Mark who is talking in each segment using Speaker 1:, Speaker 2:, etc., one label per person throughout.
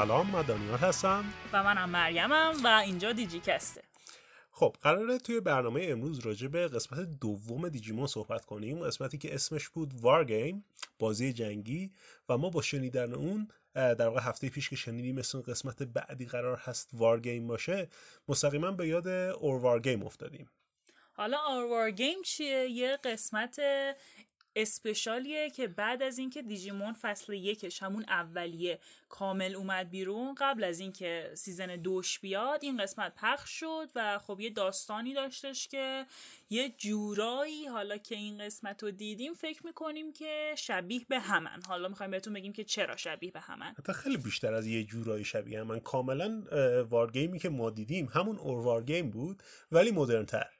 Speaker 1: سلام من دانیال هستم.
Speaker 2: و منم مریمم و اینجا دیجی کسته.
Speaker 1: خب قراره توی برنامه امروز راجع به قسمت دوم دیجیمون صحبت کنیم. قسمتی که اسمش بود War Game بازی جنگی. و ما با شنیدن اون در واقع هفته پیش که شنیدیم مثل قسمت بعدی قرار هست War Game باشه مستقیما به یاد Our War Game افتادیم.
Speaker 2: حالا Our War Game چیه؟ یه قسمت special یه که بعد از اینکه دیجیمون فصل یکش همون اولیه کامل اومد بیرون قبل از اینکه سیزن دوش بیاد این قسمت پخش شد و خب یه داستانی داشتش که یه جورایی حالا که این قسمت رو دیدیم فکر می‌کنیم که شبیه به همن. حالا می‌خوایم بهتون بگیم که چرا شبیه به همن.
Speaker 1: حتی خیلی بیشتر از یه جورایی شبیه همن. کاملا وارگیمی که ما دیدیم همون اور وارگیم بود ولی مدرنتر.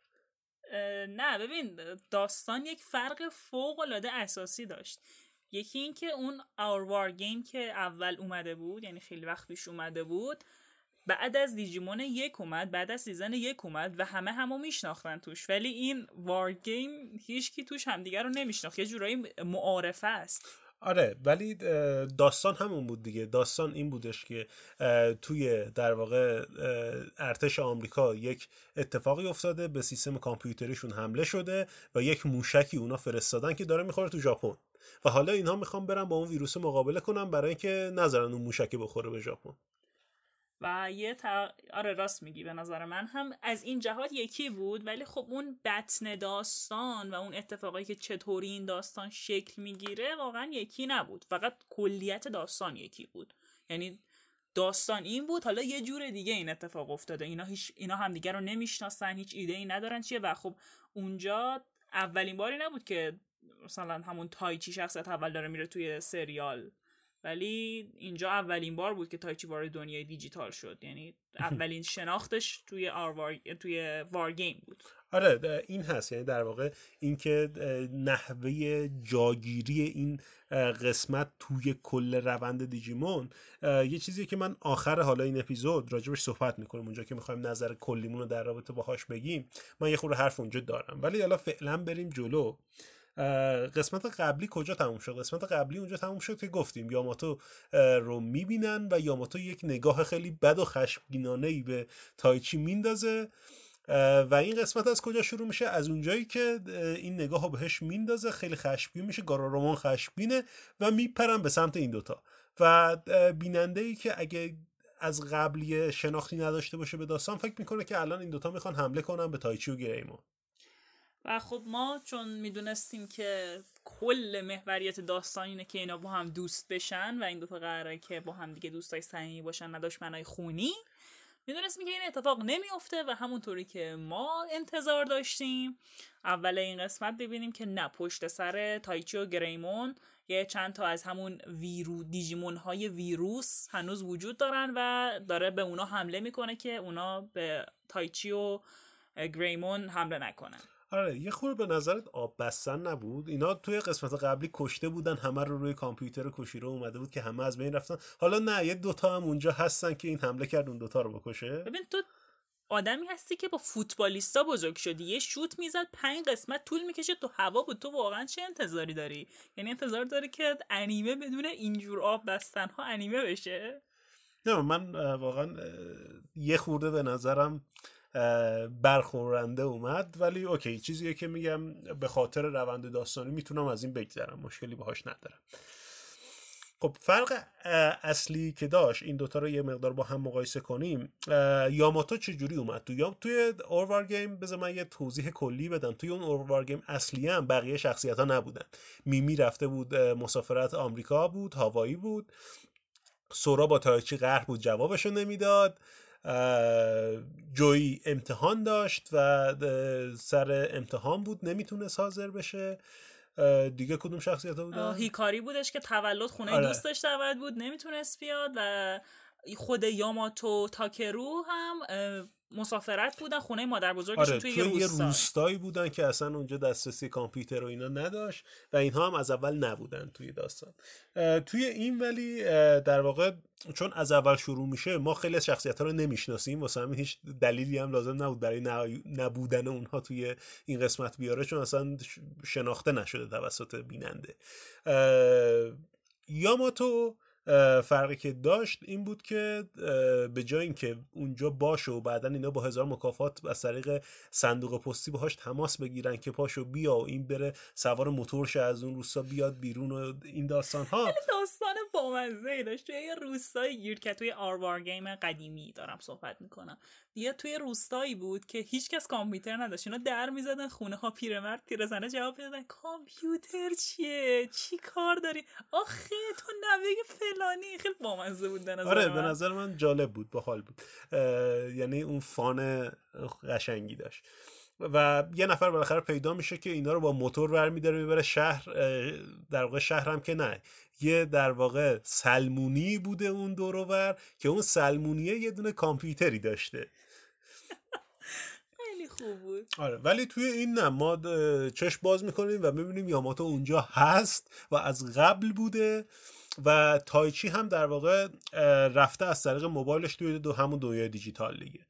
Speaker 2: نه ببین داستان یک فرق فوق العاده اساسی داشت. یکی این که اون Our War Game که اول اومده بود یعنی خیلی وقت پیش اومده بود بعد از دیجیمون یک اومد بعد از season یک اومد و همه همو میشناختن توش. ولی این War Game هیچکی توش همدیگه رو نمیشناخت. یه جورایی معارفه است.
Speaker 1: آره ولی داستان همون بود دیگه. داستان این بودش که توی در واقع ارتش آمریکا یک اتفاقی افتاده به سیستم کامپیوتریشون حمله شده و یک موشکی اونا فرستادن که داره می‌خوره تو ژاپن. و حالا اینها می‌خوان برن با اون ویروس مقابله کنن برای اینکه نذارن اون موشکی بخوره به ژاپن.
Speaker 2: و یه آره راست میگی به نظر من. هم از این جهات یکی بود ولی خب اون بطن داستان و اون اتفاقایی که چطوری این داستان شکل می‌گیره واقعا یکی نبود. فقط کلیت داستان یکی بود. یعنی داستان این بود حالا یه جور دیگه این اتفاق افتاده. اینا هیچ اینا همدیگه رو نمی‌شناسن هیچ ایده ای ندارن چیه. و خب اونجا اولین باری نبود که مثلا همون تایچی شخصیت اول داره میره توی سریال. ولی اینجا اولین بار بود که تایچی وارد دنیای دیجیتال شد. یعنی اولین شناختش توی آر توی وار گیم بود.
Speaker 1: آره این هست. یعنی در واقع اینکه نحوه جاگیری این قسمت توی کل روند دیجیمون یه چیزی که من آخر حالا این اپیزود راجبش صحبت می‌کنم. اونجا که می‌خوایم نظر کلیمون رو در رابطه باهاش بگیم من یه خورده حرف اونجا دارم. ولی حالا فعلا بریم جلو. قسمت قبلی کجا تموم شد؟ قسمت قبلی اونجا تموم شد که گفتیم یاماتو رو می‌بینن و یاماتو یک نگاه خیلی بد و خشمگینانه ای به تایچی میندازه. و این قسمت از کجا شروع میشه؟ از اونجایی که این نگاه رو بهش میندازه خیلی خشمگین میشه گارارومان خشمگینه و میپرن به سمت این دوتا. و بیننده ای که اگه از قبلی شناختی نداشته باشه به داستان فکر می‌کنه که الان این دوتا می‌خوان حمله کنن به تایچی و گریمون
Speaker 2: و خب ما چون می‌دونستیم که کل محوریت داستان اینه که اینا با هم دوست بشن و این دوتا قراره که با هم دیگه دوستای صمیمی باشن نداشت منای خونی می‌دونستیم که این اتفاق نمیافته و همونطوری که ما انتظار داشتیم. اول این قسمت ببینیم که نه پشت سر تایچی و گریمون یه چند تا از همون ویرو دیجیمون های ویروس هنوز وجود دارن و داره به اونا حمله می‌کنه که اونا به تایچی و گریمون حمله نکنن.
Speaker 1: آره یه خورده به نظرت آب بستن نبود؟ اینا توی قسمت قبلی کشته بودن همه رو روی کامپیوتر کشیره اومده بود که همه از بین رفتن. حالا نه یه دوتا هم اونجا هستن که این حمله کرد اون دوتا رو بکشه.
Speaker 2: ببین تو آدمی هستی که با فوتبالیستا بزرگ شدی. یه شوت می‌زد پنج قسمت طول می‌کشه. تو هوا بود. تو واقعا چه انتظاری داری؟ یعنی انتظار داری که انیمه بدون اینجور آب بستن ها انیمه بشه؟
Speaker 1: نه من واقعا یه خورده به نظرم برخورنده اومد ولی okay چیزیه که میگم به خاطر روند داستانی می‌تونم از این بگذرم مشکلی باهاش ندارم. خب فرق اصلی که داشت این دوتا رو یه مقدار با هم مقایسه کنیم یاماتو چجوری اومد؟ تو یا توی Our War Game بذار من یه توضیح کلی بدم. توی اون Our War Game اصلی هم بقیه شخصیت ها نبودن. میمی رفته بود مسافرت آمریکا بود هوایی بود. سورا با تایچی قهر بود جوابشو نمی‌داد. جوی امتحان داشت و سر امتحان بود نمی‌تونست حاضر بشه دیگه کدوم شخصیت ها بودن؟
Speaker 2: هیکاری بودش که تولد خونه آره. دوستش دعوت بود نمی‌تونست بیاد و خود یاماتو تاکرو هم مسافرت بودن خونه مادر بزرگشون
Speaker 1: آره،
Speaker 2: توی,
Speaker 1: توی یه روستایی. بودن که اصلا اونجا دسترسی کامپیوتر و اینا نداشت و اینها هم از اول نبودن توی داستان. توی این ولی در واقع چون از اول شروع میشه ما خیلی از شخصیت ها رو نمی‌شناسیم واسه همین هیچ دلیلی هم لازم نبود برای نبودن اونها توی این قسمت بیاره چون اصلا شناخته نشده توسط بیننده. یاماتو فرقی که داشت این بود که به جای اینکه اونجا باشه و بعدا اینا با هزار مکافات از طریق صندوق پستی باهاش تماس بگیرن که پاشو بیا و این بره سوار موتورش از اون روستا بیاد بیرون و این داستان ها
Speaker 2: داستان بامزه داشت. توی یه روستایی گیر که توی آروار گیم قدیمی دارم صحبت می‌کنم. یه توی روستایی بود که هیچکس کامپیوتر نداشت. اینا در می‌زدن خونه ها پیرمرد پیرزنه جواب می‌دادن. کامپیوتر چیه؟ چی کار داری؟ آخه تو نوه فلانی. خیلی بامزه بود به
Speaker 1: آره به نظر من جالب بود باحال بود. یعنی اون فان قشنگی داشت. و یه نفر بالاخره پیدا میشه که اینا رو با موتور برمیداره می‌بره شهر در واقع شهر هم که نه. یه در واقع سلمونی بوده اون دور که اون سلمونیه یه دونه کامپیوتری داشته.
Speaker 2: خیلی خوب بود.
Speaker 1: آره ولی توی این نه ما چشم باز می‌کنیم و می‌بینیم یاماتو اونجا هست و از قبل بوده. و تایچی هم در واقع رفته از طریق موبایلش توی دو همون دنیای دیجیتال دیگه.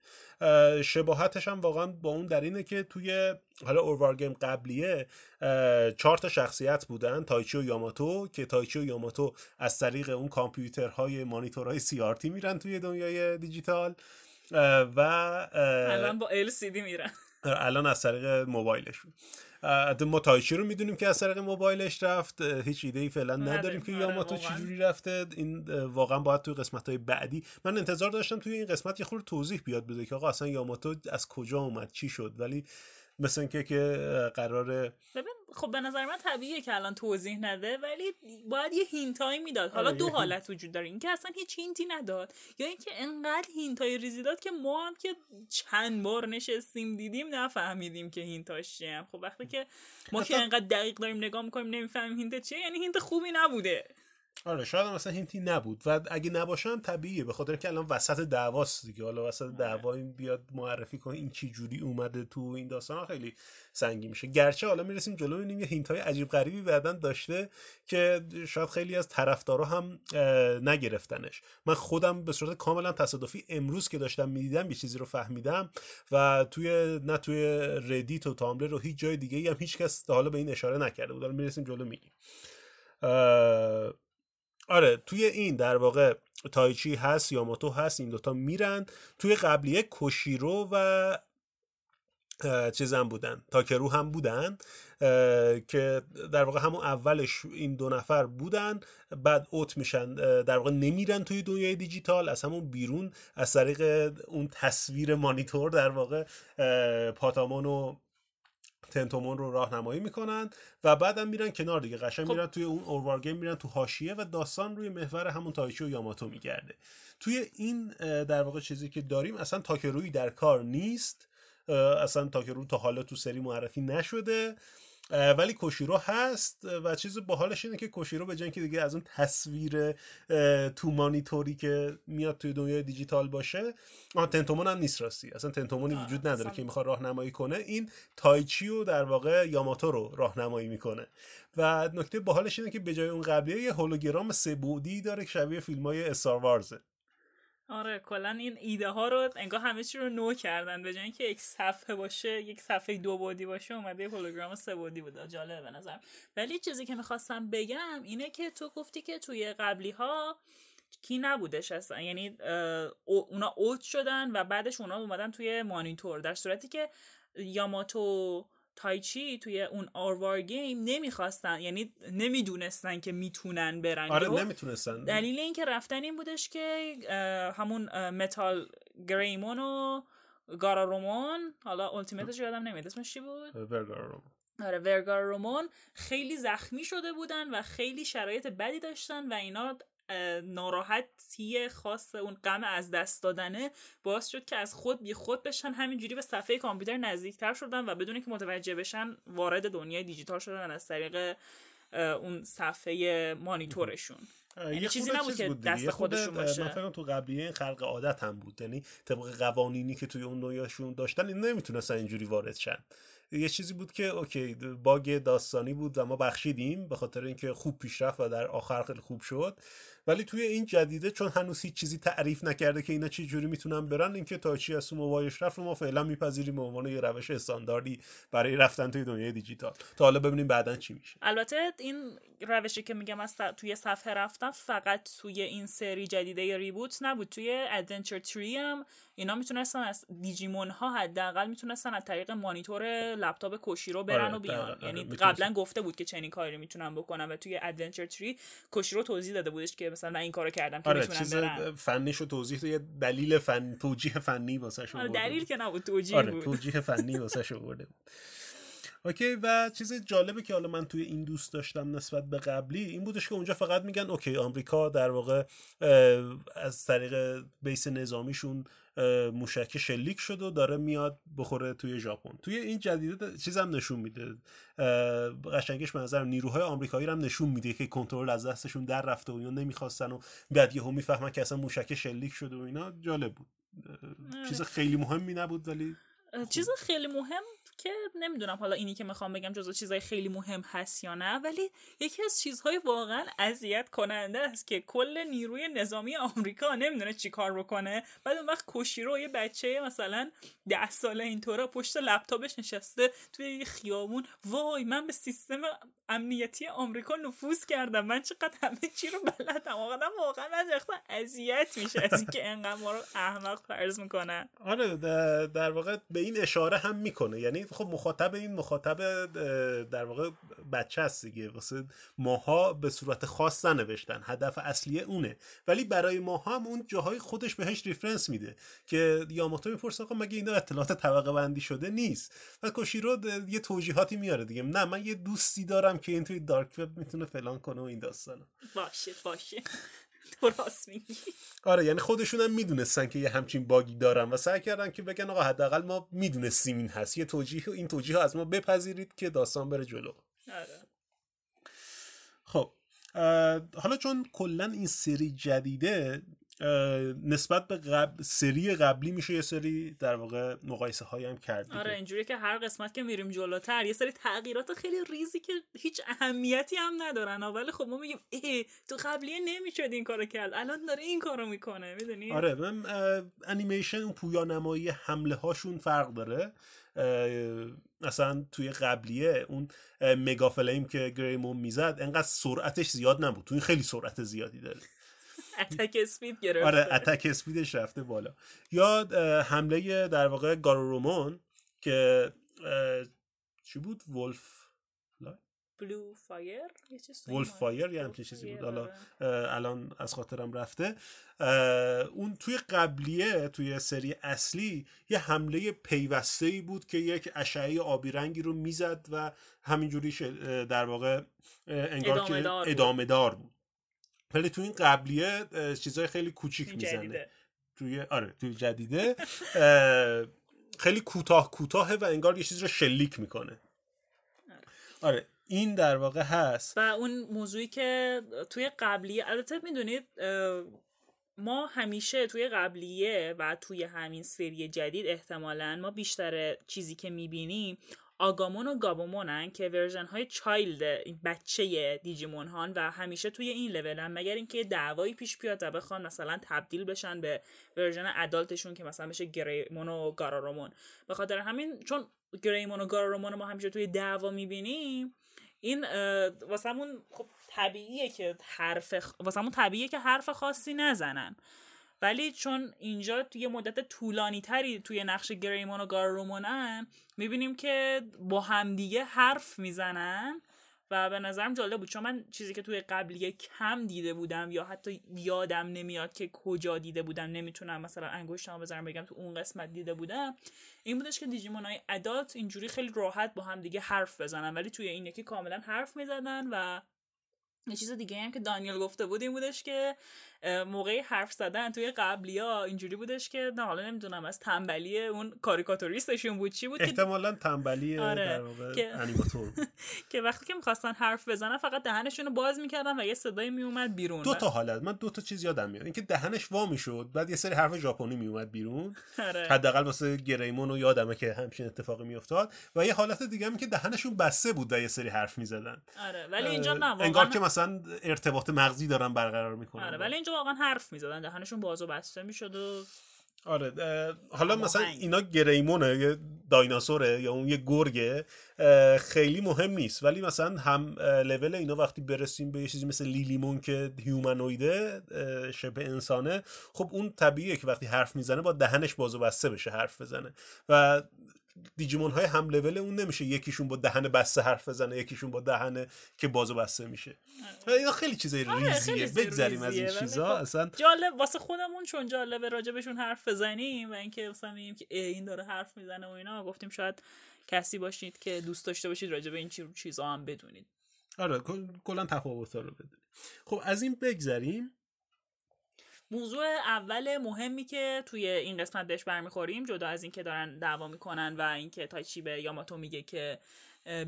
Speaker 1: شباهتش هم واقعا با اون در اینه که توی حالا اوروار گیم قبلیه چهار تا شخصیت بودن تایچی و یاماتو که تایچی و یاماتو از طریق اون کامپیوترهای مانیتورهای سی آر تی میرن توی دنیای دیجیتال و
Speaker 2: الان با LCD میرن.
Speaker 1: الان از طریق موبایلشون. ما تایچی رو می‌دونیم که از طریق موبایلش رفت. هیچ ایده ای فعلا آره، نداریم که آره، یاماتو چجوری رفته. این واقعا باید توی قسمت های بعدی. من انتظار داشتم توی این قسمت یه خورده توضیح بیاد بده که آقا اصلا یاماتو از کجا اومد چی شد؟ ولی مثل اینکه که قراره
Speaker 2: ببین خب به نظر من طبیعیه که الان توضیح نده ولی باید یه هینتایی می‌داد. حالا دو حالت وجود داره. اینکه اصلا هیچ هینتی نداد. یا اینکه انقدر هینتای ریزی داد که ما هم که چند بار نشستیم دیدیم نفهمیدیم که hint اش چیه. خب وقتی که ما که انقدر دقیق داریم نگاه می‌کنیم نمی‌فهمیم hint چیه یعنی hint خوبی نبوده.
Speaker 1: آره شاید هم مثلا hint ی نبود. و اگه نباشه طبیعیه. به خاطر که الان وسط دعواست دیگه. حالا وسط آره. دعوا این بیاد معرفی کنه این چی جوری اومده تو این داستان خیلی سنگین میشه. گرچه حالا می‌رسیم جلو می‌بینیم یه hint های عجیب غریبی بعدن داشته که شاید خیلی از طرفدارا هم نگرفتنش. من خودم به صورت کاملا تصادفی امروز که داشتم می‌دیدم یه چیزی رو فهمیدم و توی نه توی ردیت و تامبلر رو هیچ جای دیگه هم هیچ کس حالا به این اشاره نکرده بود. حالا می‌رسیم جلو میگیم. آره توی این در واقع تایچی هست یاماتو هست این دوتا میرن. توی قبلیه کوشیرو و چیزم بودن تاکرو هم بودن که در واقع همون اولش این دو نفر بودن. بعد اوت میشن در واقع نمیرن توی دنیای دیجیتال. از همون بیرون از طریق اون تصویر مانیتور در واقع پاتامون و تنتومون رو راهنمایی می‌کنن و بعدم میرن کنار دیگه. قشنگ خب. میرن توی اون اوروار گیم میرن تو حاشیه و داستان روی محور همون تایچی و یاماتو میگرده. توی این در واقع چیزی که داریم اصلا تاکروی در کار نیست. اصلا تاکرو تا حالا تو سری معرفی نشده. ولی کوشیرو هست و چیز باحالش اینه که کوشیرو به جنگ دیگه از اون تصویر تو مانیتوری که میاد توی دنیای دیجیتال باشه آن تنتومون هم نیست راستی. اصلا تنتومونی وجود نداره که می‌خواد راهنمایی کنه. این تایچی و در واقع یاماتو رو راهنمایی می‌کنه. و نکته باحالش اینه که به جای اون قبلیه یه هولوگرام سه داره که شبیه فیلم های استاروارزه
Speaker 2: آره کلا این ایده ها رو انگار همه چی رو نو کردن به جای اینکه یک صفحه باشه یک صفحه دو بودی باشه اومده هولوگرام سه بودی بود جالبه به نظر ولی چیزی که می‌خواستم بگم اینه که تو گفتی که توی قبلی ها کی نبودش اصلا. یعنی اونا اوت شدن و بعدش اونا اومدن توی مانیتور. در صورتی که یاماتو تایچی توی اون آروار گیم نمی‌خواستن یعنی نمی‌دونستن که می‌تونن برن
Speaker 1: آره نمی‌تونستن.
Speaker 2: دلیل اینکه رفتن این بودش که همون متال گریمون و گارارومون حالا اولتیمیتش یادم نمیاد. اسمش چی بود؟ آره ورگارومون خیلی زخمی شده بودن و خیلی شرایط بدی داشتن و اینا ناراحتی خاص اون غم از دست دادنه باعث شد که از خود بی خود بشن. همینجوری به صفحه کامپیوتر نزدیکتر شدن و بدون که متوجه بشن وارد دنیای دیجیتال شدن از طریق اون صفحه مانیتورشون. یعنی چیزی نبود که دست خودشون باشه
Speaker 1: من فکر تو قبلیه این خلق عادت هم بود. یعنی طبق قوانینی که توی اون دنیاشون داشتن این نمی‌تونستن اینجوری وارد شن. یه چیزی بود که اوکی باگ داستانی بود و ما بخشیدیم به خاطر اینکه خوب پیشرفت و در آخر خیلی خوب شد. ولی توی این جدیده چون هنوز هیچ چیزی تعریف نکرده که اینا چه جوری می‌تونن برن اینکه تا چی از موبایلش رفت رو ما فعلا میپذیریم به عنوان یه روش استانداردی برای رفتن توی دنیای دیجیتال. تا حالا ببینیم بعدا چی میشه.
Speaker 2: البته این روشی که میگم از توی صفحه گفتم فقط توی این سری جدیده reboot نبود. توی Adventure tri هم اینا می‌تونستن از دیجیمون ها حداقل می‌تونستن از طریق مانیتور لپتاپ کوشیرو برن
Speaker 1: آره،
Speaker 2: و بیان.
Speaker 1: دقیقاً.
Speaker 2: یعنی
Speaker 1: آره،
Speaker 2: قبلا گفته بود که چنین کاری می‌تونن بکنن و توی Adventure tri کوشیرو توضیح داده بودش که مثلا من این کارو کردم که
Speaker 1: آره
Speaker 2: می‌تونن
Speaker 1: چیز
Speaker 2: برن.
Speaker 1: فنیشو توضیح یه دلیل فن توجیه فنی واسه
Speaker 2: آره دلیل که نبود توجیه
Speaker 1: آره
Speaker 2: بود.
Speaker 1: توجیه فنی واسه آورده بود. اوکی و چیز جالبه که حالا من توی این دوست داشتم نسبت به قبلی این بودش که اونجا فقط میگن اوکی آمریکا در واقع از طریق base نظامیشون موشک شلیک شد و داره میاد بخوره توی ژاپن. توی این جدیده چیزم نشون میده. قشنگش به نظر نیروهای آمریکایی هم نشون میده که کنترل از دستشون در رفته و اینا نمی‌خواستن و بعد یهو می‌فهمن که اصلا موشک شلیک شده و اینا. جالب بود. چیز خیلی مهمی نبود ولی
Speaker 2: چیز خیلی مهم که نمی‌دونم حالا اینی که می‌خوام بگم جزو چیزهای خیلی مهم هست یا نه ولی یکی از چیزهای واقعا اذیت کننده است که کل نیروی نظامی آمریکا نمی‌دونه چی کار بکنه. بعد اون وقت کوشیرو یه بچه مثلا ده ساله اینطورا پشت لپتاپش نشسته توی خیابون. وای من به سیستم امنیتی آمریکا نفوذ کردم. من چقدر همه چی رو بلدم. واقعا بعضی وقتا اذیت میشه از اینکه انقدر ما رو احمق فرض می‌کنن
Speaker 1: آره در واقع به این اشاره هم می‌کنه. یعنی خب مخاطب این مخاطب در واقع بچه هست دیگه. واسه ماها به صورت خاص ننوشتن. هدف اصلی اونه. ولی برای ماها هم اون جاهای خودش بهش ریفرنس میده که یاماتو می‌پرسه آقا مگه اینا اطلاعات طبقه بندی شده نیست؟ و کوشیرو یه توجیهاتی میاره دیگه. نه من یه دوستی دارم که این توی دارک وب می‌تونه فلان کنه و این داستانا.
Speaker 2: باشه باشه. تو راست میگی.
Speaker 1: آره یعنی خودشون هم می‌دونستن که یه همچین باگی دارن و سعی کردن که بگن آقا حداقل ما می‌دونستیم این هست. یه توجیه این توجیه ها از ما بپذیرید که داستان بره جلو.
Speaker 2: آره.
Speaker 1: خب حالا چون کلا این سری جدیده نسبت به قبل سری قبلی میشه یه سری در واقع مقایسه هایی هم کرد.
Speaker 2: آره اینجوری که هر قسمت که میریم جلوتر یه سری تغییرات خیلی ریزی که هیچ اهمیتی هم ندارن. ولی خب ما میگیم ای تو قبلیه نمی‌شد این کارو کرد. الان داره این کارو می‌کنه می‌دونی؟
Speaker 1: آره من انیمیشن اون پویانمایی حمله هاشون فرق داره. اصلا توی قبلیه اون اه، مگا فلیم که گریمون می‌زد انقدر سرعتش زیاد نبود. توی خیلی سرعت زیادی داره.
Speaker 2: اتک اسپید گرفته.
Speaker 1: آره اتک اسپیدش رفته بالا. یا حمله در واقع گارورومون که چی بود؟
Speaker 2: Wolf
Speaker 1: Blue
Speaker 2: Fire
Speaker 1: Wolf
Speaker 2: Fire.
Speaker 1: یه همچین چیزی بود. حالا
Speaker 2: آره.
Speaker 1: الان از خاطرم رفته. اون توی قبلیه توی سری اصلی یه حمله پیوسته ای بود که یک اشعه آبی رنگی رو می‌زد و همینجوری در واقع انگار
Speaker 2: ادامه
Speaker 1: که. ادامه دار بود. ولی توی این قبلیه چیزای خیلی کوچیک می‌زنه. توی آره توی جدیده. خیلی کوتاه کوتاهه و انگار یه چیز رو شلیک می‌کنه. آره. این در واقع هست.
Speaker 2: و اون موضوعی که توی قبلیه البته می‌دونید ما همیشه توی قبلیه و توی همین سری جدید احتمالا ما بیشتر چیزی که می‌بینیم آگامون و گابومونن که ورژن های چایلد بچه دیجیمون هان و همیشه توی این لولن مگر اینکه دعوایی پیش بیاد و بخوان مثلا تبدیل بشن به ورژن ادالتشون که مثلا بشه گریمون و گارارومون به خاطر همین چون گریمون و گارارومون رو ما همیشه توی دعوا می‌بینیم این واسمون خب طبیعیه که حرف واسمون طبیعیه که حرف خاصی نزنن. ولی چون اینجا توی مدت طولانی تری توی نقش گریمون و گارومونن می‌بینیم که با همدیگه حرف می‌زنن و به نظرم جالب بود. چون من چیزی که توی قبلیه کم دیده بودم یا حتی یادم نمیاد که کجا دیده بودم نمی‌تونم مثلا انگشتمو بذارم بگم تو اون قسمت دیده بودم این بودش که دیجیمون های ادالت اینجوری خیلی راحت با هم دیگه حرف بزنن. ولی توی این یکی کاملا حرف می‌زدن و یه چیز دیگه هم که دانیل گفته بود این بودش که موقعی حرف زدن توی قبلی ها اینجوری بودش که نه حالا نمی‌دونم از تنبلی اون کاریکاتوریستشون بود. چی بود
Speaker 1: احتمالا تنبلی
Speaker 2: آره،
Speaker 1: در واقع
Speaker 2: که-
Speaker 1: انیماتور.
Speaker 2: که وقتی که می‌خواستن حرف بزنن فقط دهنشون رو باز می‌کردن و یه صدایی میومد بیرون.
Speaker 1: دو تا حالت من دو تا چیز یادم میاد. اینکه دهنش وا می‌شد بعد یه سری حرف ژاپنی میومد بیرون.
Speaker 2: آره.
Speaker 1: حداقل واسه گریمون و یادمه که همچین اتفاقی میافتاد. و یه حالت دیگه هم که دهنشون بسته بود و یه سری حرف می‌زدن.
Speaker 2: آره ولی اینجا نه
Speaker 1: انگار که مثلا ارتباط مغزی دارن برقرار می‌کنن.
Speaker 2: آره ولی اینجا واقعا حرف می‌زدن دهنشون باز و بسته می‌شد و
Speaker 1: آره حالا. مثلا اینا گریمونه یه دایناسوره یا اون یه گرگه خیلی مهم نیست ولی مثلا هم لول اینا وقتی برسیم به یه چیزی مثل لیلیمون که هیومانویده شبه انسانه خب اون طبیعیه که وقتی حرف می‌زنه با دهنش بازو بسته بشه حرف بزنه و دیجیمون های هم لول اون نمیشه. یکیشون با دهن بسته حرف بزنه یکیشون با دهن که بازو بسته میشه. آره. اینا خیلی چیزای آره، ریزیه. بگذریم از این چیزا. خب اصلا
Speaker 2: جالب واسه خودمون چون جالبه راجبشون حرف بزنیم و اینکه مثلا میگیم که این داره حرف می‌زنه و اینا گفتیم شاید کسی باشید که دوست داشته باشید راجب این چیزا هم بدونید.
Speaker 1: آره کلا تفاوت رو بدونید خب از این بگذریم.
Speaker 2: موضوع اول مهمی که توی این قسمت بهش برمیخوریم جدا از اینکه دارن دعوا می‌کنن و اینکه تایچی به یاماتو میگه که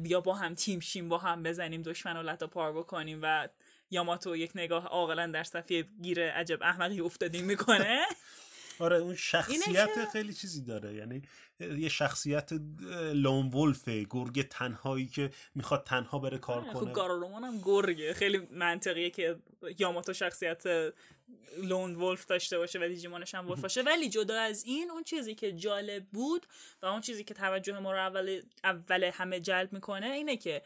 Speaker 2: بیا با هم تیم شیم با هم بزنیم دشمن رو لطا پار بکنیم و یاماتو یک نگاه عاقلا در صفحه گیر عجب احمقی افتادیم می‌کنه.
Speaker 1: آره اون شخصیت خیلی چیزی داره. یعنی یه شخصیت لون ولفه گرگ تنهایی که می‌خواد تنها بره کار آره،
Speaker 2: خب
Speaker 1: کنه.
Speaker 2: خب هم گرگه. خیلی منطقیه که یاماتو شخصیت لون ولف داشته باشه و دیجیمونش هم ولف باشه. ولی جدا از این اون چیزی که جالب بود و اون چیزی که توجه ما رو اول اول همه جلب می‌کنه اینه که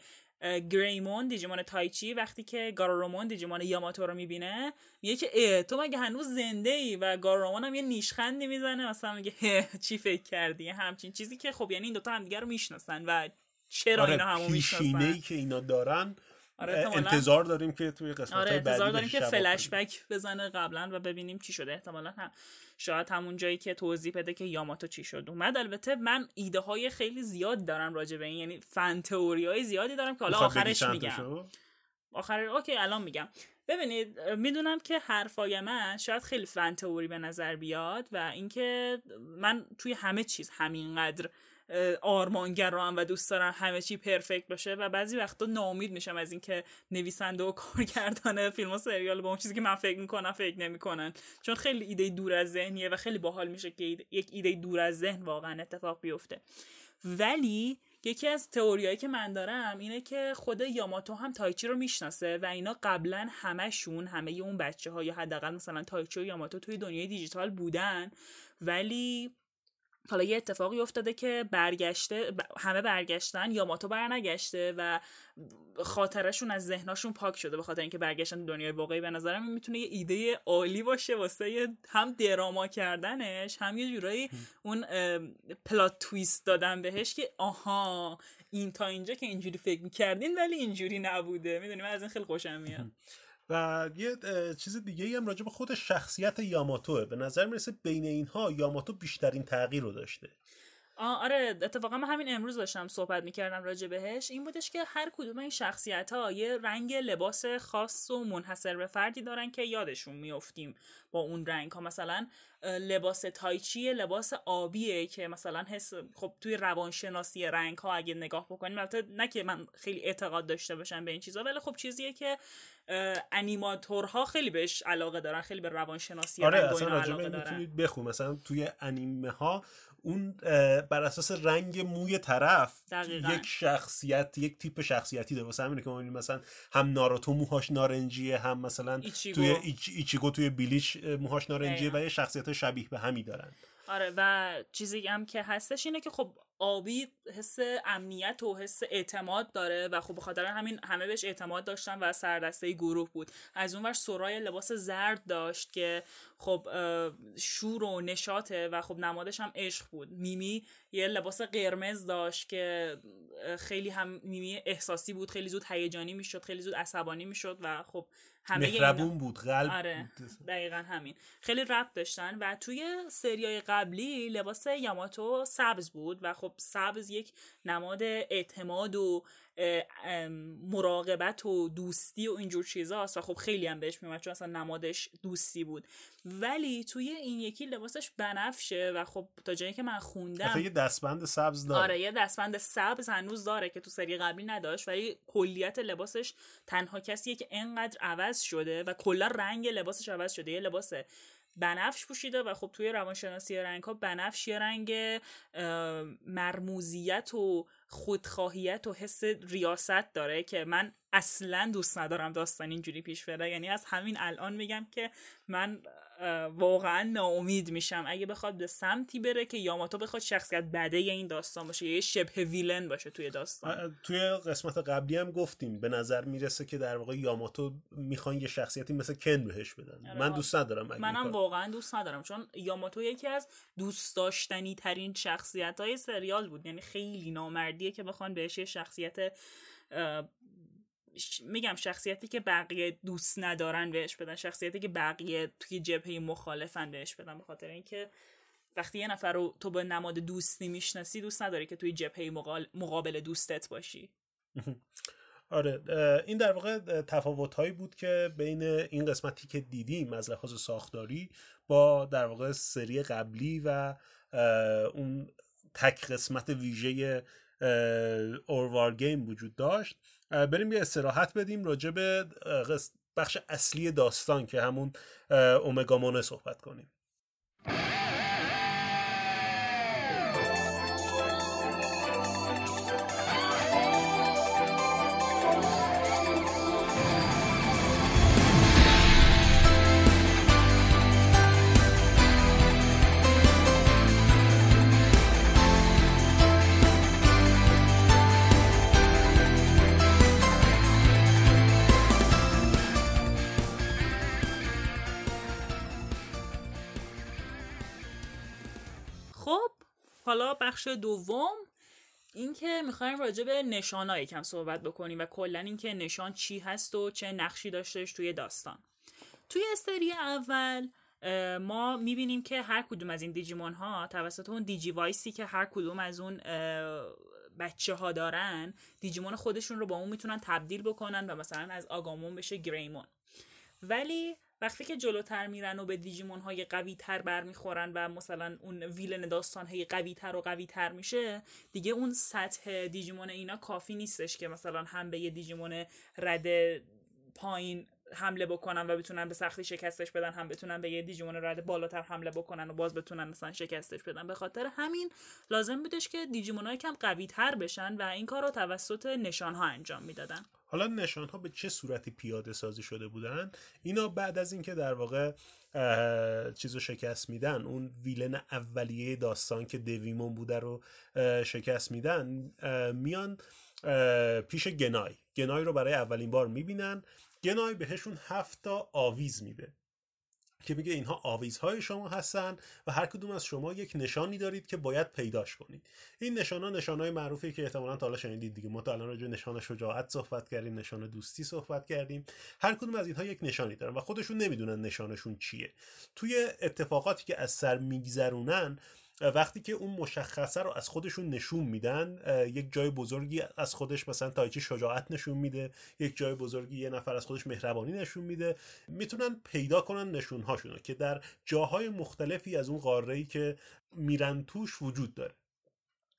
Speaker 2: گریمون دیجیمون تایچی وقتی که گارارومون دیجیمون یاماتو رو می‌بینه میگه که اه تو مگه هنوز زنده ای و گارارومون هم یه نیشخندی می‌زنه مثلا میگه چی فکر کردی؟ همچین چیزی که خب یعنی این دوتا همدیگه رو می‌شناسن و چرا
Speaker 1: آره
Speaker 2: اینا همو می‌شناسن؟
Speaker 1: که اینا دارن آره انتظار داریم که توی قسمت
Speaker 2: آره انتظار داریم که فلش بک بزنه قبلا و ببینیم چی شده. احتمالا هم شاید همون جایی که توضیح بده که یاماتو چی شد. اومد. البته من ایده های خیلی زیاد دارم راجع به این یعنی فن تئوری های زیادی دارم که حالا آخرش میگم. آخر اوکی الان میگم. ببینید می‌دونم که حرفای من شاید خیلی فن تئوری به نظر بیاد و اینکه من توی همه چیز همینقدر آرمانگرام و دوست دارم همه چی پرفکت باشه و بعضی وقتا ناامید میشم از اینکه نویسنده و کارگردان فیلم و سریال با اون چیزی که من فکر می‌کنم فکر نمی‌کنن. چون خیلی ایده دور از ذهنیه و خیلی باحال میشه که یک ایده دور از ذهن واقعا اتفاق بیفته. ولی یکی از تئوریایی که من دارم اینه که خود یاماتو هم تایچی رو می‌شناسه و اینا قبلا همشون همه اون بچه ها یا حداقل مثلا تایچی و یاماتو توی دنیای دیجیتال بودن. ولی حالا یه اتفاقی افتاده که برگشته همه برگشتن یاماتو برنگشته و خاطرشون از ذهناشون پاک شده به خاطر اینکه برگشتن دنیای واقعی. به نظرم می‌تونه یه ایده عالی باشه واسه هم دراما کردنش هم یه جورایی اون پلات تویست دادن بهش که آها این تا اینجا که اینجوری فکر می‌کردین ولی اینجوری نبوده. می‌دونیم از این خیلی خوشم میاد.
Speaker 1: و یه چیز دیگه ای هم راجع به خود شخصیت یاماتوه. به نظر می‌رسه بین اینها یاماتو بیشترین تغییر رو داشته.
Speaker 2: آره اتفاقا من همین امروز داشتم صحبت می‌کردم راجع بهش. این بودش که هر کدوم این شخصیت ها یه رنگ لباس خاص و منحصر به فردی دارن که یادشون میافتیم با اون رنگ ها مثلا لباس تایچی لباس آبیه که مثلا حس خب توی روانشناسی رنگ ها اگه نگاه بکنیم البته نه که من خیلی اعتقاد داشته باشم به این چیزا ولی خب چیزیه که انیماتورها خیلی بهش علاقه دارن خیلی به روانشناسی
Speaker 1: آره رنگ اصلا علاقه دارن. بخون مثلا توی انیمه ها اون بر اساس رنگ موی طرف
Speaker 2: دقیقا.
Speaker 1: یک شخصیت یک تیپ شخصیتی داره واسه همینه که ما مثلا هم ناروتو موهاش نارنجیه هم مثلا
Speaker 2: ایچیگو.
Speaker 1: توی ایچ... ایچیگو توی بیلیچ موهاش نارنجیه و یه شخصیت شبیه به همی دارن
Speaker 2: آره و چیزی هم که هستش اینه که خب آبی حس امنیت و حس اعتماد داره و خب بخاطر همین همه بهش اعتماد داشتن و سردسته گروه بود. از اونور سرای لباس زرد داشت که خب شور و نشاطه و خب نمادش هم عشق بود. میمی یه لباس قرمز داشت که خیلی هم میمی احساسی بود خیلی زود هیجانی می‌شد خیلی زود عصبانی می‌شد و خب
Speaker 1: همه مهربون بود قلب
Speaker 2: آره دقیقا همین. خیلی ربط داشتن و توی سریای قبلی لباس یاماتو سبز بود و خب سبز یک نماد اعتماد و مراقبت و دوستی و اینجور چیزاست و خب خیلی هم بهش میومد چون اصلا نمادش دوستی بود. ولی توی این یکی لباسش بنفشه و خب تا جایی که من خوندم
Speaker 1: یه دستبند سبز داره.
Speaker 2: آره یه دستبند سبز هنوز داره که تو سری قبلی نداشت ولی کلیت لباسش تنها کسیه که انقدر عوض شده و کلا رنگ لباسش عوض شده یه لباس بنفش پوشیده و خب توی روانشناسی رنگ ها بنفش یه رنگ مرموزیت و خودخواهیت و حس ریاست داره که من اصلا دوست ندارم داستان اینجوری پیش بره. یعنی از همین الان میگم که من واقعا ناامید میشم. اگه بخواد به سمتی بره که یاماتو بخواد شخصیت بده این داستان باشه یه شبه ویلن باشه توی داستان.
Speaker 1: توی قسمت قبلی هم گفتیم به نظر می‌رسه که در واقع یاماتو می‌خوان یه شخصیتی مثل کن بهش بدن.
Speaker 2: آره،
Speaker 1: من دوست ندارم
Speaker 2: منم واقعا دوست ندارم چون یاماتو یکی از دوست داشتنی ترین شخصیت های سریال بود. یعنی خیلی نامردیه که بخوان بهش یه شخصیت میگم شخصیتی که بقیه دوست ندارن بهش بدن شخصیتی که بقیه توی جبهه مخالفن بهش بدن به خاطر اینکه وقتی یه نفر رو تو به نماد دوستی می‌شناسی دوست نداری که توی جبهه مقابل دوستت باشی.
Speaker 1: آره این در واقع تفاوت هایی بود که بین این قسمتی که دیدیم از لحاظ ساختاری با در واقع سری قبلی و اون تک قسمت ویژه اوروار گیم وجود داشت. بریم یه استراحت بدیم راجع به بخش اصلی داستان که همون اومگامونه صحبت کنیم.
Speaker 2: بخش دوم اینکه می‌خوایم راجع به نشانها یکم صحبت بکنیم و کلا اینکه نشان چی هست و چه نقشی داشتهش توی داستان. توی استری اول ما می‌بینیم که هر کدوم از این دیجیمون ها توسط اون دیجی وایسی که هر کدوم از اون بچه ها دارن دیجیمون خودشون رو با اون می‌تونن تبدیل بکنن و مثلا از آگامون بشه گریمون. ولی وقتی که جلوتر میرن و به دیجیمون های قوی تر برمیخورن و مثلا اون ویلن داستان های قوی تر و قوی تر میشه دیگه اون سطح دیجیمون اینا کافی نیستش که مثلا هم به یه دیجیمون رد پایین حمله بکنن و بتونن به سختی شکستش بدن هم بتونن به یه دیجیمون رد بالاتر حمله بکنن و باز بتونن مثلا شکستش بدن. به خاطر همین لازم بودش که دیجیمون های کم قوی تر بشن و این کار رو توسط نشان ها انجام می‌دادن.
Speaker 1: حالا نشان ها به چه صورتی پیاده سازی شده بودن؟ اینا بعد از اینکه در واقع چیزو شکست میدن اون ویلن اولیه داستان که دویمون بوده رو شکست میدن میان پیش گنای. گنای رو برای اولین بار می‌بینن. گنای بهشون هفت تا آویز میده. که میگه اینها آویزهای شما هستن و هر کدوم از شما یک نشانی دارید که باید پیداش کنید. این نشان ها نشان های معروفی که احتمالا تا حالا شنیدید دیگه. ما تا الان راجع نشان شجاعت صحبت کردیم نشان دوستی صحبت کردیم. هر کدوم از اینها یک نشانی دارن و خودشون نمی‌دونن نشانشون چیه. توی اتفاقاتی که از سر میگذرونن وقتی که اون مشخصه رو از خودشون نشون میدن یک جای بزرگی از خودش مثلا تایچی شجاعت نشون میده یک جای بزرگی یه نفر از خودش مهربانی نشون میده می‌تونن پیدا کنن نشون هاشونو که در جاهای مختلفی از اون قاره ای که میرن توش وجود داره.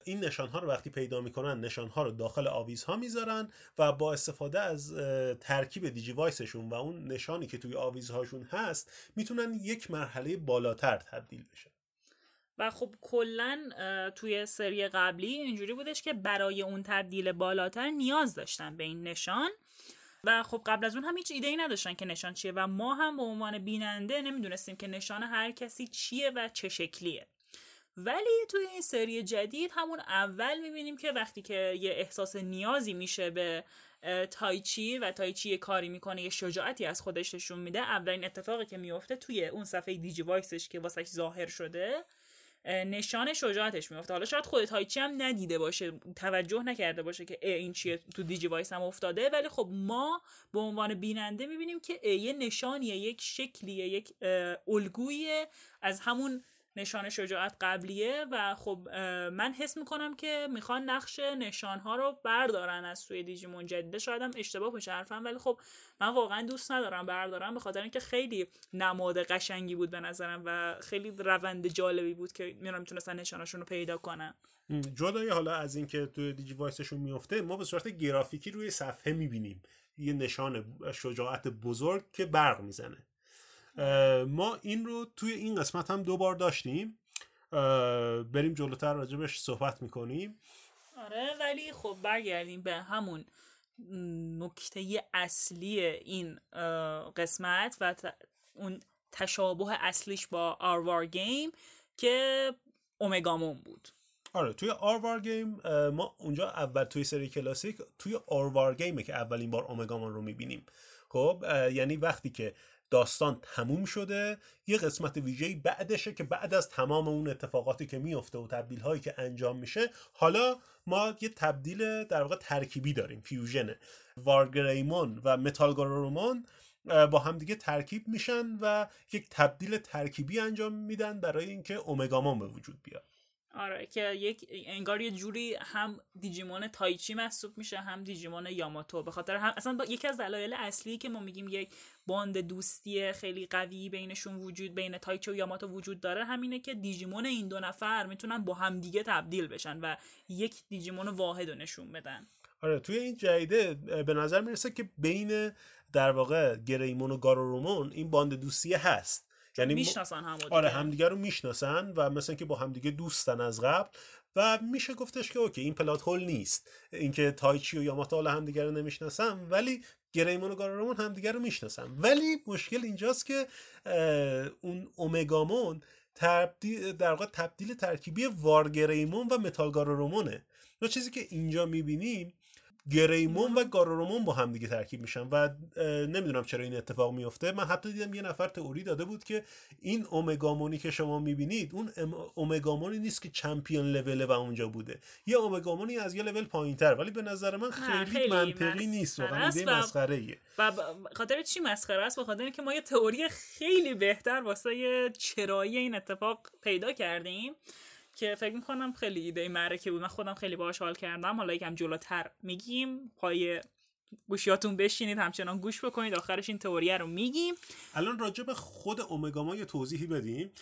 Speaker 1: این نشان ها رو وقتی پیدا می‌کنن نشان ها رو داخل آویز ها می‌ذارن و با استفاده از ترکیب دیجی وایسشون و اون نشانی که توی آویز هاشون هست می‌تونن یک مرحله بالاتر تبدیل بشن.
Speaker 2: و خب کلا توی سری قبلی اینجوری بودش که برای اون تبدیل بالاتر نیاز داشتن به این نشان و خب قبل از اون هم هیچ ایده ای نداشتن که نشان چیه و ما هم به عنوان بیننده نمی‌دونستیم که نشان هر کسی چیه و چه شکلیه. ولی توی این سری جدید همون اول می‌بینیم که وقتی که یه احساس نیازی میشه به تایچی و تایچی یه کاری می‌کنه یه شجاعتی از خودش نشون میده اولین اتفاقی که میفته توی اون صفحه دیجی وایسش که واسش ظاهر شده نشان شجاعتش میفته حالا شاید خودت هایچی هم ندیده باشه توجه نکرده باشه که ای این چیه تو دیجی وایس هم افتاده. ولی خب ما به عنوان بیننده می‌بینیم که یه نشانیه یک شکلیه یک الگویی از همون نشان شجاعت قبلیه و خب من حس می‌کنم که می‌خوان نقش نشان ها رو بردارن از سوی دیجیمون جدیده. شاید هم اشتباه باشه حرفم ولی خب من واقعا دوست ندارم بردارم به خاطر اینکه خیلی نماد قشنگی بود به نظرم و خیلی روند جالبی بود که میرم می‌تونستن نشانشون رو پیدا کنن.
Speaker 1: جدای حالا از اینکه تو دیجی وایسشون میفته ما به صورت گرافیکی روی صفحه می‌بینیم. یه نشان شجاعت بزرگ که برق می‌زنه. ما این رو توی این قسمت هم دو بار داشتیم. بریم جلوتر راجبش صحبت می‌کنیم.
Speaker 2: آره ولی خب برگردیم به همون نکته اصلی این قسمت و اون تشابه اصلیش با آروار گیم که اومگامون بود.
Speaker 1: آره توی آروار گیم ما اونجا اول توی سری کلاسیک توی آروار گیمه که اولین بار اومگامان رو می‌بینیم. خب یعنی وقتی که داستان تموم شده یه قسمت ویژه‌ای بعدشه که بعد از تمام اون اتفاقاتی که میفته و تبدیل هایی که انجام میشه حالا ما یه تبدیل در واقع ترکیبی داریم fusion. وارگریمون و متالگارورومون با همدیگه ترکیب میشن و یک تبدیل ترکیبی انجام میدن برای اینکه اومگامون به وجود بیاد.
Speaker 2: آره که یک انگار یه جوری هم دیجیمون تایچی محسوب میشه هم دیجیمون یاماتو. به خاطر هم اصلا یکی از دلایل اصلی که ما میگیم یک bond دوستی خیلی قوی بینشون وجود بین تایچی و یاماتو وجود داره همینه که دیجیمون این دو نفر می‌تونن با همدیگه تبدیل بشن و یک دیجیمون واحد نشون بدن.
Speaker 1: آره توی این جدیده به نظر می‌رسه که بین در واقع گریمون و گارورومون این bond دوستی هست.
Speaker 2: یعنی می‌شناسن هم
Speaker 1: آره همدیگه رو می‌شناسن و مثلا که با همدیگه دوستن از قبل و میشه گفتش که اوکی این plot hole نیست. اینکه تایچی و یاماتو حالا همدیگه رو نمی‌شناسن ولی گریمون و گارورومون همدیگه رو می‌شناسن. ولی مشکل اینجاست که اون اومگامون تبدیل در واقع تبدیل ترکیبی وارگریمون و متالگارورومونه و چیزی که اینجا می‌بینیم گریمون و گارورومون با هم دیگه ترکیب میشن و نمی‌دونم چرا این اتفاق میفته. من حتی دیدم یه نفر تئوری داده بود که این اومگامونی که شما می‌بینید اون اومگامونی نیست که چمپیون لول و اونجا بوده. یه اومگامونی از یه لول پایینتر ولی به نظر من خیلی, خیلی منطقی نیست. واقعا ایده مسخره ایه
Speaker 2: و خاطر چی مسخره است؟ به خاطر اینکه ما یه تئوری خیلی بهتر واسه چرایی این اتفاق پیدا کردیم. که فکر می‌کنم خیلی ایده معرکه بود. من خودم خیلی باهاش حال کردم. حالا یکم جلوتر میگیم. پای گوشیاتون بشینید همچنان گوش بکنید. آخرش این تئوریه رو میگیم.
Speaker 1: الان راجع به خود اومگاما یه توضیحی بدیم.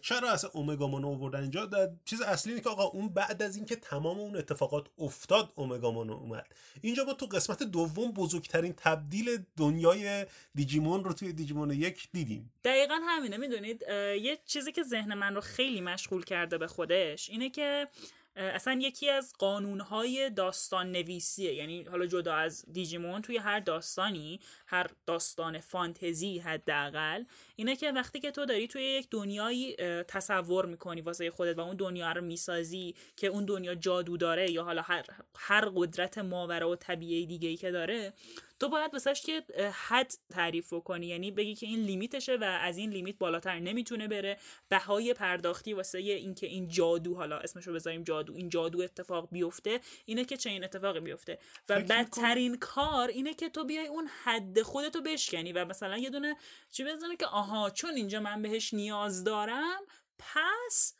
Speaker 1: چرا اصلا اومگاما رو آوردن اینجا؟ چیز اصلی اینه که آقا اون بعد از اینکه تمام اون اتفاقات افتاد اومگاما اومد. اینجا ما تو قسمت دوم بزرگترین تبدیل دنیای دیجیمون رو توی دیجیمون یک دیدیم.
Speaker 2: دقیقا همینه. می‌دونید یه چیزی که ذهن من رو خیلی مشغول کرده به خودش اینه که اصلا یکی از قانونهای داستان نویسیه یعنی حالا جدا از دیجیمون توی هر داستانی هر داستان فانتزی حداقل اینه که وقتی که تو داری توی یک دنیایی تصور می‌کنی واسه خودت و اون دنیا رو می‌سازی که اون دنیا جادو داره یا حالا هر, هر قدرت ماورا و طبیعی دیگه ای که داره تو باید واسهش که حد تعریف کنی یعنی بگی که این لیمیتشه و از این لیمیت بالاتر نمی‌تونه بره. بهای پرداختی واسه اینکه این جادو حالا اسمشو بذاریم جادو این جادو اتفاق بیفته اینه که چه این اتفاقی بیفته. و بدترین کار اینه که تو بیای اون حد خودتو بشکنی و مثلا یه دونه چی بزنه که آها چون اینجا من بهش نیاز دارم پس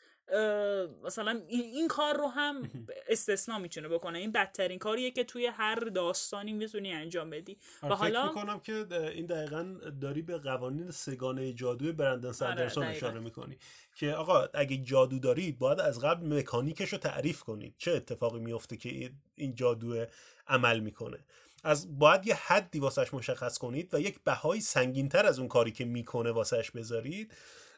Speaker 2: مثلا این, کار رو هم استثنا می‌تونه بکنه. این بدترین کاریه که توی هر داستانی می‌تونی انجام بدی.
Speaker 1: و حالا می‌کنم که این دقیقا داری به قوانین سگانه جادوی برندن آره اشاره می‌کنی. که آقا اگه جادو دارید باید از قبل مکانیکش رو تعریف کنید. چه اتفاقی میفته که این جادو عمل می‌کنه. از باید یه حدی واسش مشخص کنید و یک بهای سنگینتر از اون کاری که می‌کنه واسش بذارید.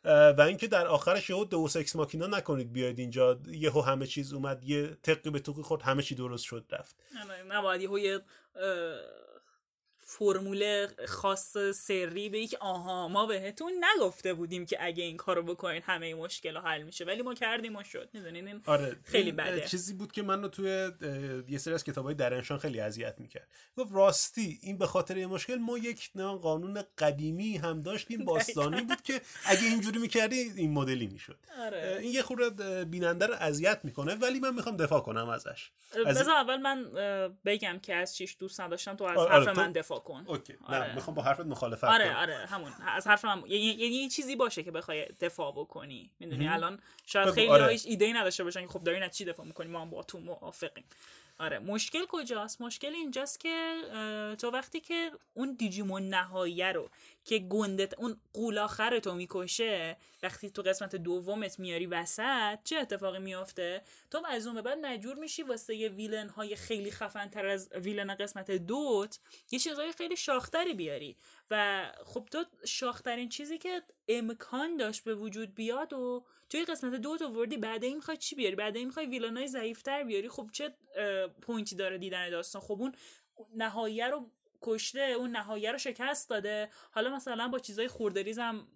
Speaker 1: و اینکه در آخرش یهو دوس اکس ماکینا نکنید بیاید اینجا یهو همه چیز اومد یه تقی به توقی خود همه چی درست شد رفت.
Speaker 2: نباید یهو یه فرمول خاص سری به که آها ما بهتون نگفته بودیم که اگه این کارو بکنید همه مشکل حل میشه ولی ما کردیم و شد. می‌دونین این
Speaker 1: آره
Speaker 2: خیلی بده.
Speaker 1: چیزی بود که منو توی یه سری از کتابای درنشان خیلی اذیت می‌کرد. گفت راستی این به خاطر یه مشکل ما یک قانون قدیمی هم داشتیم باستانی بود که اگه اینجوری می‌کردی این مدلی می‌شد.
Speaker 2: آره.
Speaker 1: این یه خورده بیننده رو اذیت می‌کنه ولی من می‌خوام دفاع کنم ازش.
Speaker 2: بذار اول من بگم که از چیش دوست نداشتم تو از آره حرف من دفاع کن.
Speaker 1: اوکی. آره. نه می‌خوام با حرفت مخالفت
Speaker 2: آره کنم. آره همون. از حرف من یعنی یه چیزی باشه که بخوای دفاع بکنی. می‌دونی؟ الان شاید خیلی آره. ایده ای نداشته باشن که خب دارین از چی دفاع می‌کنی ما هم با تو موافقیم. آره مشکل کجاست؟ مشکل اینجاست که تو وقتی که اون دیجیمون نهاییه رو که گندت اون قولاخر تو می‌کشه وقتی تو قسمت دومت میاری وسط چه اتفاقی میافته؟ تو از اون به بعد مجبور میشی واسه یه ویلن های خیلی خفن تر از ویلن قسمت دوت یه چیزهای خیلی شاختری بیاری. و خب تو شاخترین چیزی که امکان داشت به وجود بیاد و توی قسمت دو تو وردی بعد این می‌خوای چی بیاری؟ بعد این می‌خوای ویلنای ضعیفتر بیاری؟ خب چه پوینتی داره دیدن داستان؟ خب اون نهاییه رو کشته اون نهاییه رو شکست داده. حالا مثلا با چیزای خوردریز هم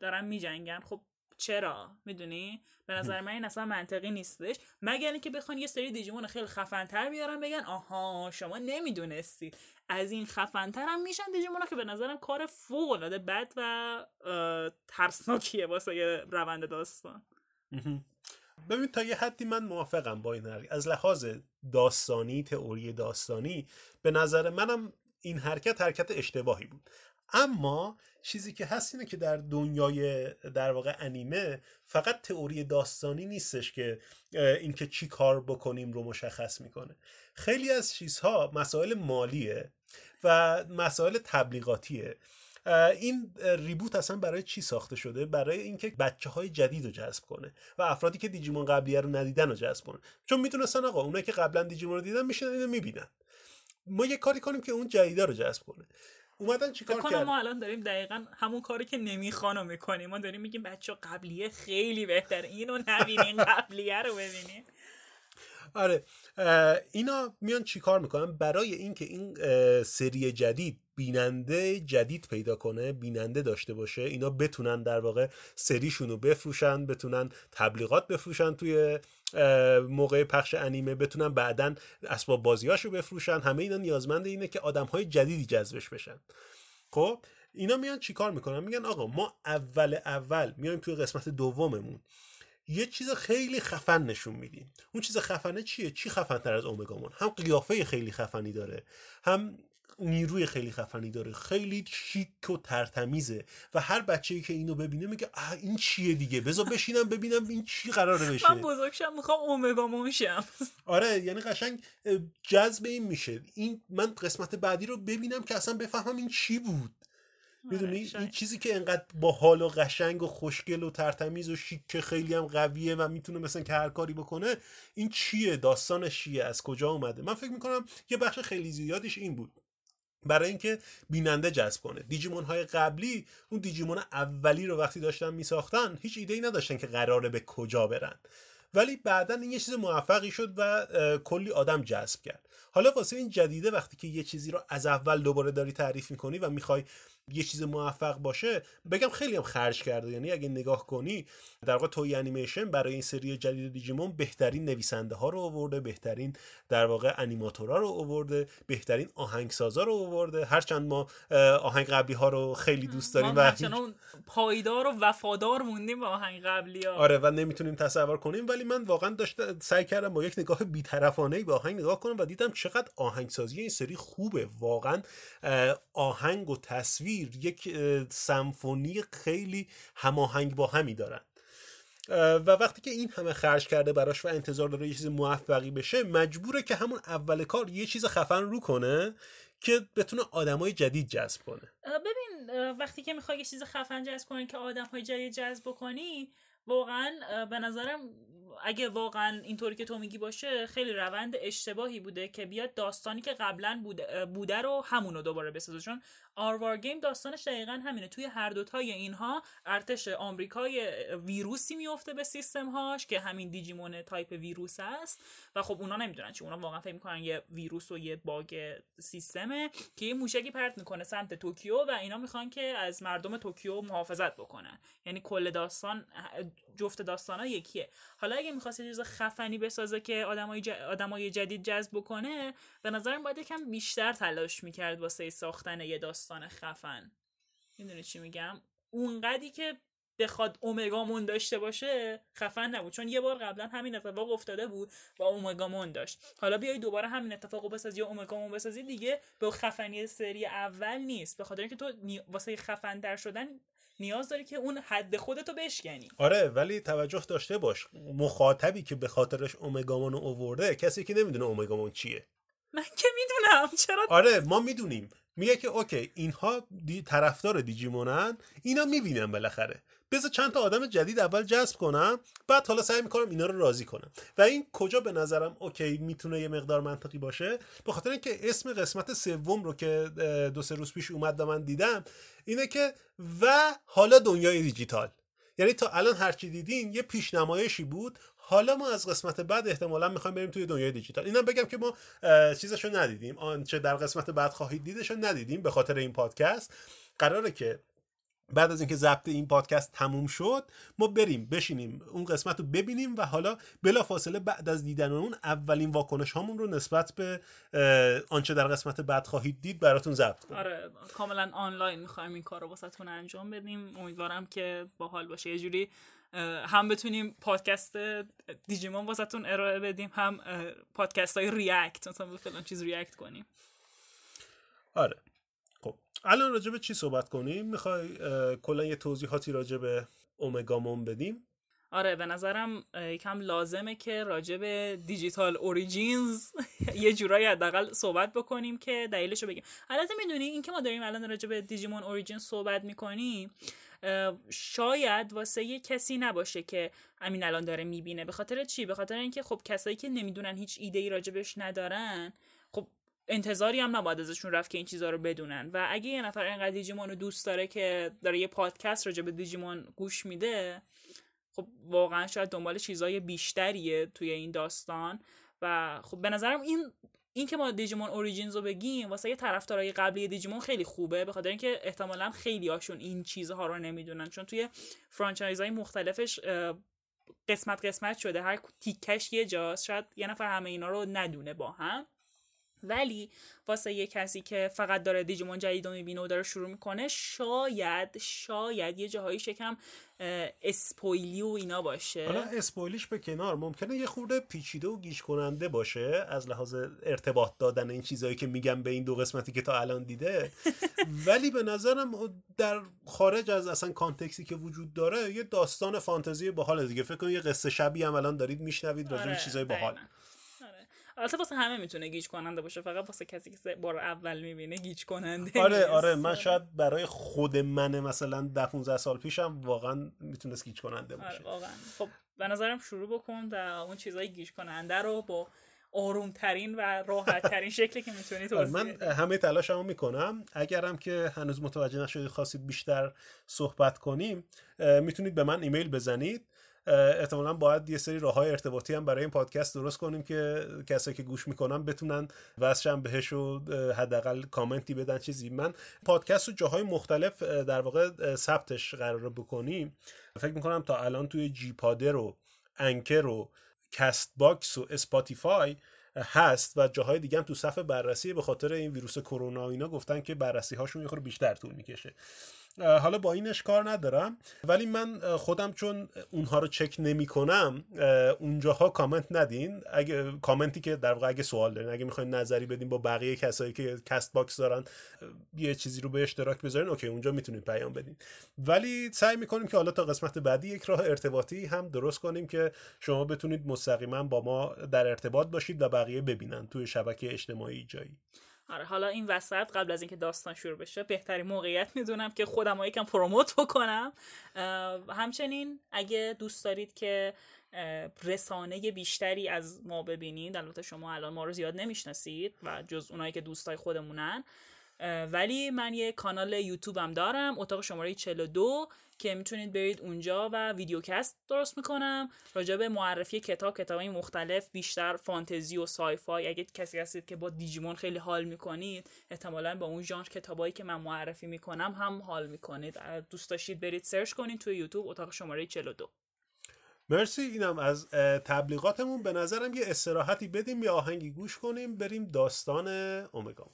Speaker 2: دارن میجنگن خب چرا؟ می‌دونی؟ به نظر من این اصلا منطقی نیستش. مگر اینکه بخوان یه سری دیجیمون خیلی خفنتر بیارن بگن آها شما نمی‌دونستی. از این خفنتر هم میشن دیجیمون که به نظرم کار فوق العاده بد و ترسناکیه واسه روند داستان.
Speaker 1: ببین تا یه حدی من موافقم با این حرکت از لحاظ داستانی تئوری داستانی به نظر منم این حرکت حرکت اشتباهی بود. اما چیزی که هست اینه که در دنیای در واقع انیمه فقط تئوری داستانی نیستش که اینکه چی کار بکنیم رو مشخص می‌کنه. خیلی از چیزها مسائل مالیه و مسائل تبلیغاتیه. این ریبوت اصلا برای چی ساخته شده؟ برای اینکه بچه های جدید رو جذب کنه و افرادی که دیجیمون قبلیه رو ندیدن رو جذب کنه. چون می‌دونستن آقا اونایی که قبلا دیجیمون رو دیدن میشن اینو می‌بینن. ما یه کاری کنیم که اون جدیدا رو جذب کنه. اومدن چیکار کردن؟
Speaker 2: ما الان داریم دقیقا همون کاری که نمیخوانو می‌کنیم. ما داریم میگیم بچه قبلیه خیلی بهتر اینو نبینین قبلیه رو ببینین.
Speaker 1: آره. اینا میان چیکار می‌کنن؟ برای اینکه این سری جدید بیننده جدید پیدا کنه بیننده داشته باشه اینا بتونن در واقع سریشون رو بفروشن بتونن تبلیغات بفروشن توی موقع پخش انیمه بتونن بعدا اسباب بازیاشو بفروشن. همه اینا نیازمند اینه که آدم های جدیدی جذبش بشن. خب اینا میان چیکار می‌کنن؟ میگن آقا ما اول اول میایم توی قسمت دوممون. یه چیز خیلی خفن نشون میدیم اون چیز خفنه چیه؟ چی خفن تر از اومگامون؟ هم قیافه خیلی خفنی داره هم نیروی خیلی خفنی داره. خیلی شیک و ترتمیزه و هر بچه‌ای که اینو ببینه میگه اه این چیه دیگه؟ بذار بشینم ببینم این چی قراره بشه.
Speaker 2: من بزرگشم می‌خوام اومگا شم.
Speaker 1: آره یعنی قشنگ جذب این میشه. این من قسمت بعدی رو ببینم که اصلا بفهمم این چی بود. می‌دونی؟ آره، این چیزی که انقدر با حال و قشنگ و خوشگل و ترتمیز و شیک خیلی هم قویه و می‌تونه مثلا که هر کاری بکنه این چیه؟ داستانش چیه؟ از کجا اومده؟ من فکر می‌کنم یه بخش خیلی زیادیش این بود. برای اینکه بیننده جذب کنه. دیجیمون های قبلی اون دیجیمون اولی رو وقتی داشتن میساختن هیچ ایده ای نداشتن که قراره به کجا برن. ولی بعدا این یه چیز موفقی شد و کلی آدم جذب کرد. حالا واسه این جدیده وقتی که یه چیزی رو از اول دوباره داری تعریف می‌کنی و می‌خوای یه چیز موفق باشه بگم خیلی هم خرج کرده. یعنی اگه نگاه کنی در واقع توی انیمیشن برای این سری جدید دیجیمون بهترین نویسنده ها رو آورده بهترین در واقع انیماتورها رو آورده بهترین آهنگسازا رو آورده. هرچند ما آهنگ قبلی ها رو خیلی دوست داریم
Speaker 2: و پایدار و وفادار موندیم به آهنگ قبلی ها
Speaker 1: آره و نمی‌تونیم تصور کنیم. ولی من واقعا داشت سعی کردم با یک نگاه بیطرفانه به آهنگ نگاه کنم و دیدم چقدر آهنگسازی این سری خوبه. واقعا آهنگ و تصویر یک سمفونی خیلی هماهنگ با همی دارن. و وقتی که این همه خرج کرده براش و انتظار داره یه چیز موفقی بشه مجبوره که همون اول کار یه چیز خفن رو کنه که بتونه آدمای جدید جذب کنه.
Speaker 2: ببین وقتی که می‌خوای یه چیز خفن جذب کنی که آدمای جدید جذب کنی واقعا به نظرم اگه واقعا اینطوری که تو میگی باشه خیلی روند اشتباهی بوده که بیاد داستانی که قبلا بوده, بوده رو همونو دوباره بسازه. چون Our War Game داستانش دقیقا همینه. توی هر دوتای اینها ارتش آمریکای ویروسی میفته به سیستم هاش که همین دیجیمون تایپ ویروس است. و خب اونا نمی‌دونن چی اونا واقعا فکر می‌کنن یه ویروس و یه باگ سیستمه که یه موشکی پرت می‌کنه سمت توکیو و اینا می‌خوان که از مردم توکیو محافظت بکنن. یعنی کل داستان جفت داستان یکیه. حالا اگه می‌خواست یه چیز خفنی بسازه که آدمای, ج... آدمای جدید جذب بکنه به نظرم باید یکم بیشتر تلاش می‌کرد واسه ساختن یه داستان. خفن. می‌دونی چی میگم؟ اونقدی که بخواد اومگامون داشته باشه خفن نبود. چون یه بار قبلا همین اتفاق افتاده بود و اومگامون داشت. حالا بیای دوباره همین اتفاقو بسازی یا اومگامون بسازی دیگه به خفنی سری اول نیست. به خاطر اینکه تو واسه خفن در شدن نیاز داری که اون حد خودتو بشکنی.
Speaker 1: آره ولی توجه داشته باش. مخاطبی که به خاطرش اومگامون اوورده کسی که نمی‌دونه اومگامون چیه.
Speaker 2: من که می‌دونم. چرا؟
Speaker 1: آره ما می‌دونیم. میگه که اوکی اینها دی طرفدار دیجیمونن اینا می‌بینن بالاخره. بذار چند تا آدم جدید اول جذب کنم بعد حالا سعی می‌کنم اینا رو راضی کنم. و این کجا به نظرم اوکی می‌تونه یه مقدار منطقی باشه؟ به خاطر اینکه اسم قسمت سوم رو که دو سه روز پیش اومد و من دیدم اینه که و حالا دنیای دیجیتال. یعنی تا الان هرچی دیدین یه پیشنمایشی بود حالا ما از قسمت بعد احتمالا می‌خوایم بریم توی دنیای دیجیتال. اینم بگم که ما چیزشو ندیدیم. آنچه در قسمت بعد خواهید دیدشو ندیدیم به خاطر این پادکست. قراره که بعد از اینکه ضبط این پادکست تموم شد ما بریم بشینیم اون قسمت رو ببینیم و حالا بلا فاصله بعد از دیدن اون اولین واکنش هامون رو نسبت به آنچه در قسمت بعد خواهید دید براتون ضبط کنیم.
Speaker 2: آره کاملا آنلاین می‌خوایم این کار رو واسهتون انجام بدیم. امیدوارم که باحال باشه. یه جوری هم بتونیم پادکست دیجیمون واسهتون ارائه بدیم هم پادکست های ریاکت مثلا به فلان چیز ریاکت کنیم.
Speaker 1: آره. خب الان راجع به چی صحبت کنیم؟ می‌خوای کلا یه توضیحاتی راجع به اومگامون بدیم؟
Speaker 2: آره به نظرم یکم لازمه که راجع به دیجیتال Origins یه جورایی حداقل صحبت بکنیم که دلیلش رو بگیم. البته می‌دونی این که ما داریم الان راجع به دیجیمون Origins صحبت می‌کنیم شاید واسه یه کسی نباشه که همین الان داره می‌بینه. به خاطر چی؟ به خاطر اینکه خب کسایی که نمی‌دونن هیچ ایده ای راجبش ندارن خب انتظاری هم نباید ازشون رفت که این چیزها رو بدونن. و اگه یه نفر اینقدر دیجیمون رو دوست داره که داره یه پادکست راجع به دیجیمون گوش میده خب واقعا شاید دنبال چیزای بیشتریه توی این داستان. و خب به نظرم این این که ما دیجیمون Origins رو بگیم واسه یه طرفدارای قبلی دیجیمون خیلی خوبه به خاطر اینکه احتمالا خیلی هاشون این چیزها رو نمی‌دونن. چون توی franchise های مختلفش قسمت قسمت شده هر تیکش یه جاست شاید یه نفر همه اینا رو ندونه با هم. ولی واسه یه کسی که فقط داره دیجیمون جدید رو می‌بینه و داره شروع می‌کنه شاید شاید یه جاهایی شکم اسپویلی و اینا باشه.
Speaker 1: حالا اسپویلیش به کنار ممکنه یه خورده پیچیده و گیش کننده باشه از لحاظ ارتباط دادن این چیزهایی که میگم به این دو قسمتی که تا الان دیده. ولی به نظرم در خارج از اصلا کانتکسی که وجود داره یه داستان فانتزی باحال دیگه. فکر کنم یه قصه شبیه هم الان دارید میشنوید راجع به آره، چیزای باحال.
Speaker 2: البته واسه همه می‌تونه گیج کننده باشه فقط واسه کسی که بار اول می‌بینه گیج کننده
Speaker 1: آره آره من شاید برای خود من مثلا ده 15 سال پیشم واقعا می‌تونست گیج کننده
Speaker 2: باشه. آره واقعا. خب به نظرم شروع بکن و اون چیزای گیج کننده رو با آرومترین و راحت ترین شکلی که می‌تونی
Speaker 1: آره، توضیح من همه تلاشمو می‌کنم. اگرم که هنوز متوجه نشدید خواستید بیشتر صحبت کنیم می‌تونید به من ایمیل بزنید. احتمالا باید یه سری راه های ارتباطی هم برای این پادکست درست کنیم که کسایی که گوش می‌کنن بتونن وصلشن بهش و حداقل کامنتی بدن چیزی. من پادکست رو جاهای مختلف در واقع ثبتش قرار بکنیم. فکر می‌کنم تا الان توی gPodder و Anchor و Castbox و Spotify هست و جاهای دیگه هم تو صفحه بررسی به خاطر این ویروس کرونا اینا گفتن که بررسی هاشون یه بیشتر طول می‌کشه. حالا با اینش کار ندارم. ولی من خودم چون اونها رو چک نمی کنم اونجاها کامنت ندین. اگه کامنتی که در واقع اگه سوال دارین اگه می‌خواین نظری بدین با بقیه کسایی که Castbox دارن یه چیزی رو به اشتراک بذارین اوکی اونجا می‌تونید پیام بدین. ولی سعی می‌کنیم که حالا تا قسمت بعدی یک راه ارتباطی هم درست کنیم که شما بتونید مستقیما با ما در ارتباط باشید و بقیه ببینن توی شبکه اجتماعی جایی.
Speaker 2: آره حالا این وسط قبل از اینکه داستان شروع بشه بهترین موقعیت می‌دونم که خودم رو یکم پروموت بکنم. همچنین اگه دوست دارید که رسانه بیشتری از ما ببینید البته شما الان ما رو زیاد نمی‌شناسید و جز اونایی که دوستای خودمونن ولی من یه کانال یوتیوبم دارم اتاق شماره 42 که می‌تونید برید اونجا و ویدیوکست درست می‌کنم. راجع به معرفی کتاب کتابای مختلف بیشتر فانتزی و سایفای. اگه کسی هستید که با دیجیمون خیلی حال می‌کنید احتمالا با اون ژانر کتابایی که من معرفی می‌کنم هم حال می‌کنید. دوست داشتید برید سرچ کنید توی یوتیوب اتاق شماره 42
Speaker 1: مرسی. اینم از تبلیغاتمون. به نظرم یه استراحتی بدیم یا آهنگی گوش کنیم بریم داستان اومگا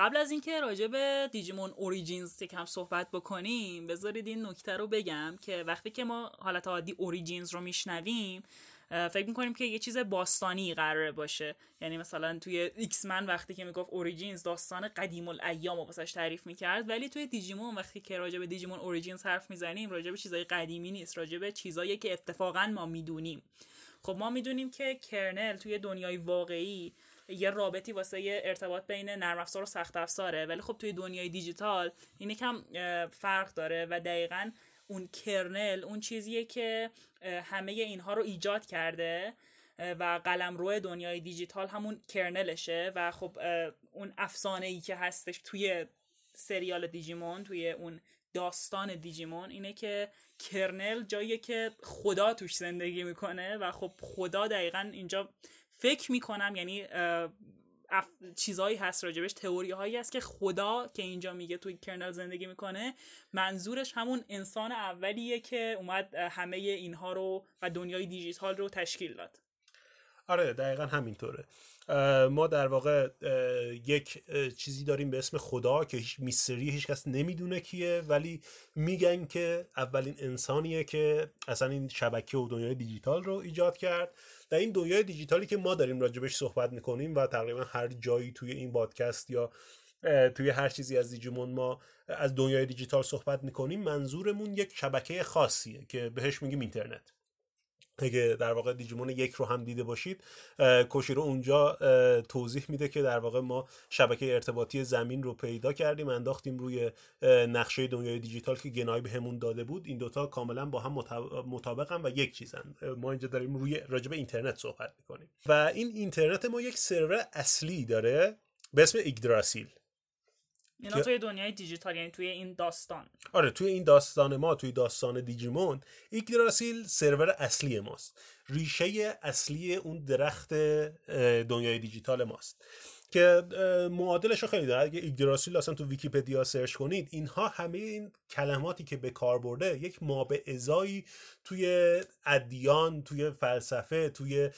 Speaker 2: قبل از اینکه راجع به دیجیمون اوریجینز یکم صحبت بکنیم بذارید این نکته رو بگم که وقتی که ما حالت عادی اوریجینز رو میشنویم فکر می‌کنیم که یه چیز باستانی قراره باشه. یعنی مثلا توی X-Men وقتی که می‌گفت اوریجینز داستان قدیم الایام و واسش تعریف می‌کرد. ولی توی دیجیمون وقتی که راجع به دیجیمون اوریجینز حرف می‌زنیم راجع به چیزای قدیمی نیست راجع به چیزایی که اتفاقا ما می‌دونیم. خب ما می‌دونیم که کرنل توی دنیای واقعی یه رابطی واسه ارتباط بین نرم افزار و سخت افزاره. ولی خب توی دنیای دیجیتال این کم فرق داره و دقیقا اون کرنل اون چیزیه که همه اینها رو ایجاد کرده و قلم روی دنیای دیجیتال همون کرنلشه و خب اون افسانه ای که هستش توی سریال دیجیمون توی اون داستان دیجیمون اینه که کرنل جاییه که خدا توش زندگی می‌کنه و خب خدا دقیقا اینجا فکر می‌کنم یعنی اف... چیزهایی هست راجبش تئوری هایی هست که خدا که اینجا میگه توی کرنل زندگی می‌کنه منظورش همون انسان اولیه که اومد همه اینها رو و دنیای دیجیتال رو تشکیل داد.
Speaker 1: آره دقیقا همینطوره. ما در واقع یک چیزی داریم به اسم خدا که هیچ میستری هیچ کس نمی‌دونه کیه ولی میگن که اولین انسانیه که اصلا این شبکه و دنیای دیجیتال رو ایجاد کرد. در این دنیای دیجیتالی که ما داریم راجبش صحبت می‌کنیم و تقریبا هر جایی توی این پادکست یا توی هر چیزی از دیجیمون ما از دنیای دیجیتال صحبت می‌کنیم منظورمون یک شبکه خاصیه که بهش میگیم اینترنت. اگه در واقع دیجیمون یک رو هم دیده باشید کوشیرو اونجا توضیح میده که در واقع ما شبکه ارتباطی زمین رو پیدا کردیم انداختیم روی نقشه دنیای دیجیتال که گنای بهمون داده بود. این دوتا کاملا با هم مطابقن و یک چیزن. ما اینجا داریم روی راجع به اینترنت صحبت می‌کنیم. و این اینترنت ما یک سرور اصلی داره به اسم ایگدراسیل
Speaker 2: اینا توی دنیای دیجیتال یعنی توی این داستان.
Speaker 1: آره توی این داستان ما توی داستان دیجیمون ایگدراسیل سرور اصلی ماست. ریشه اصلی اون درخت دنیای دیجیتال ماست. که معادلش رو خیلی داره. اگه ایگدراسیل اصلا تو ویکیپدیا سرچ کنید اینها همه این کلماتی که به کار برده یک ما به ازایی توی ادیان توی فلسفه توی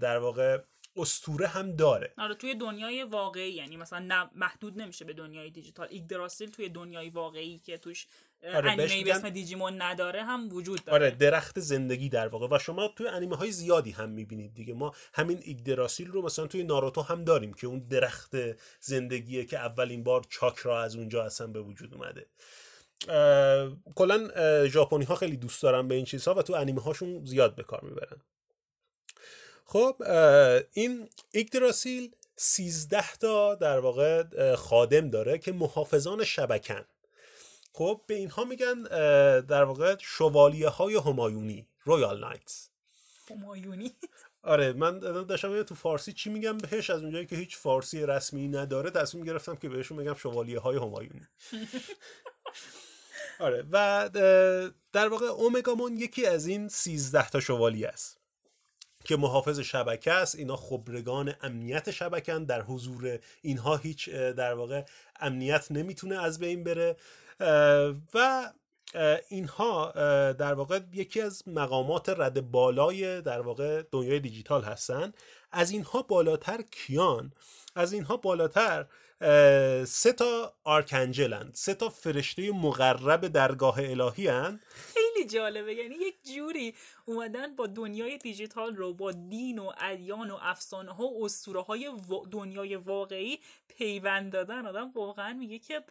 Speaker 1: در واقع استوره هم داره.
Speaker 2: آره توی دنیای واقعی یعنی مثلا محدود نمیشه به دنیای دیجیتال. ایگدراسیل توی دنیای واقعی که توش آره انیمه به اسم دیجیمون نداره هم وجود داره.
Speaker 1: آره درخت زندگی در واقع. و شما توی انیمه های زیادی هم می‌بینید دیگه. ما همین ایگدراسیل رو مثلا توی ناروتو هم داریم که اون درخت زندگیه که اولین بار چاکرا از اونجا اصلا به وجود اومده. کلا ژاپنی ها خیلی دوست دارن به این چیزها و تو انیمه هاشون زیاد به کار می‌برن. خب این ایگدراسیل 13 تا در واقع خادم داره که محافظان شبکن. خب به اینها میگن در واقع شوالیه های همایونی رویال نایتس
Speaker 2: همایونی؟
Speaker 1: آره من داشتم تو فارسی چی میگم بهش؟ از اونجایی که هیچ فارسی رسمی نداره تصمیم گرفتم که بهشون میگم شوالیه های همایونی. آره و در واقع اومگامون یکی از این 13 تا شوالیه است. که محافظ شبکه است اینا خبرگان امنیت شبکن در حضور اینها هیچ در واقع امنیت نمی‌تونه از بین بره. و اینها در واقع یکی از مقامات رد بالای در واقع دنیای دیجیتال هستن. از اینها بالاتر کیان؟ از اینها بالاتر سه تا آرکنجلن سه تا فرشته مقرب درگاه الهی هن
Speaker 2: خیلی جالبه. یعنی یک جوری اومدن با دنیای دیجیتال رو با دین و ادیان و افسانه ها و اسطوره های دنیای واقعی پیوند دادن. آدم واقعا میگه که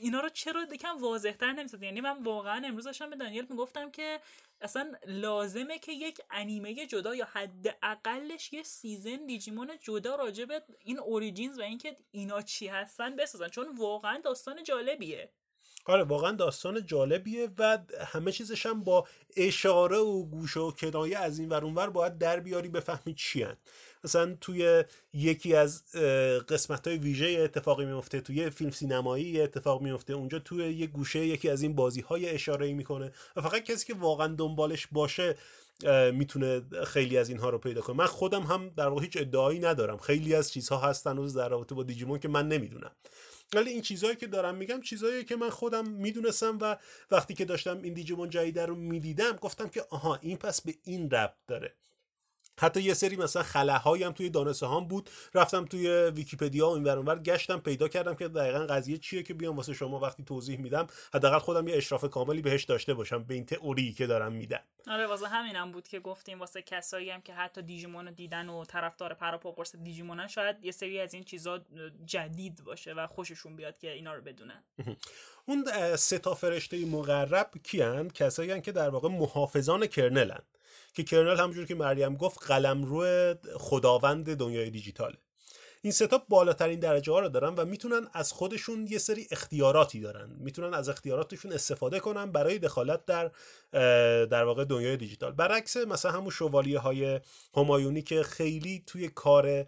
Speaker 2: اینا رو چرا یکم واضحتر نمیسازن یعنی من واقعا امروز داشتم به دانیل می‌گفتم که اصلا لازمه که یک انیمه جدا یا حداقلش یه سیزن دیجیمون جدا راجع به این اوریجینز و اینکه اینا چی هستن بسازن. چون واقعا داستان جالبیه.
Speaker 1: آره واقعا داستان جالبیه و همه چیزش هم با اشاره و گوش و کنایه از این ور باید در بیاری بفهمی چی مثلا توی یکی از قسمت های ویژه اتفاقی میفته توی فیلم سینمایی اتفاق میفته اونجا توی یه گوشه یکی از این بازی های اشاره می‌کنه و فقط کسی که واقعا دنبالش باشه می‌تونه خیلی از اینها رو پیدا کنه. من خودم هم در واقع هیچ ادعایی ندارم. خیلی از چیزها هستن روز در رابطه با دیجیمون که من نمی‌دونم. ولی این چیزهایی که دارم میگم چیزهایی که من خودم می‌دونستم و وقتی که داشتم این دیجیمون جدید رو می‌دیدم گفتم که آها این پس به این ربط داره. حتی یه سری مثلا خلاهایی هم توی دانسه هم بود. رفتم توی ویکیپدیا و این ور گشتم پیدا کردم که دقیقا قضیه چیه که بیام واسه شما وقتی توضیح میدم. حداقل خودم یه اشراف کاملی بهش داشته باشم به این تئوری که دارم میدم.
Speaker 2: آره واسه همینم بود که گفتیم واسه کسایی هم که حتی دیجیمون دیدن و طرفدار پروپاگورس دیجیمونن شاید یه سری از این چیزا جدید باشه و خوششون بیاد که اینا رو بدونن.
Speaker 1: اون سه تا فرشته مقرب کیان کسایی که در واقع محافظان کرنلن که کرنل همونجور که مریم گفت قلمرو خداوند دنیای دیجیتاله. این ستا بالاترین درجه ها رو دارن و می‌تونن از خودشون یه سری اختیاراتی دارن. می‌تونن از اختیاراتشون استفاده کنن برای دخالت در در واقع دنیای دیجیتال. برعکس مثلا همون شوالیه های همایونی که خیلی توی کار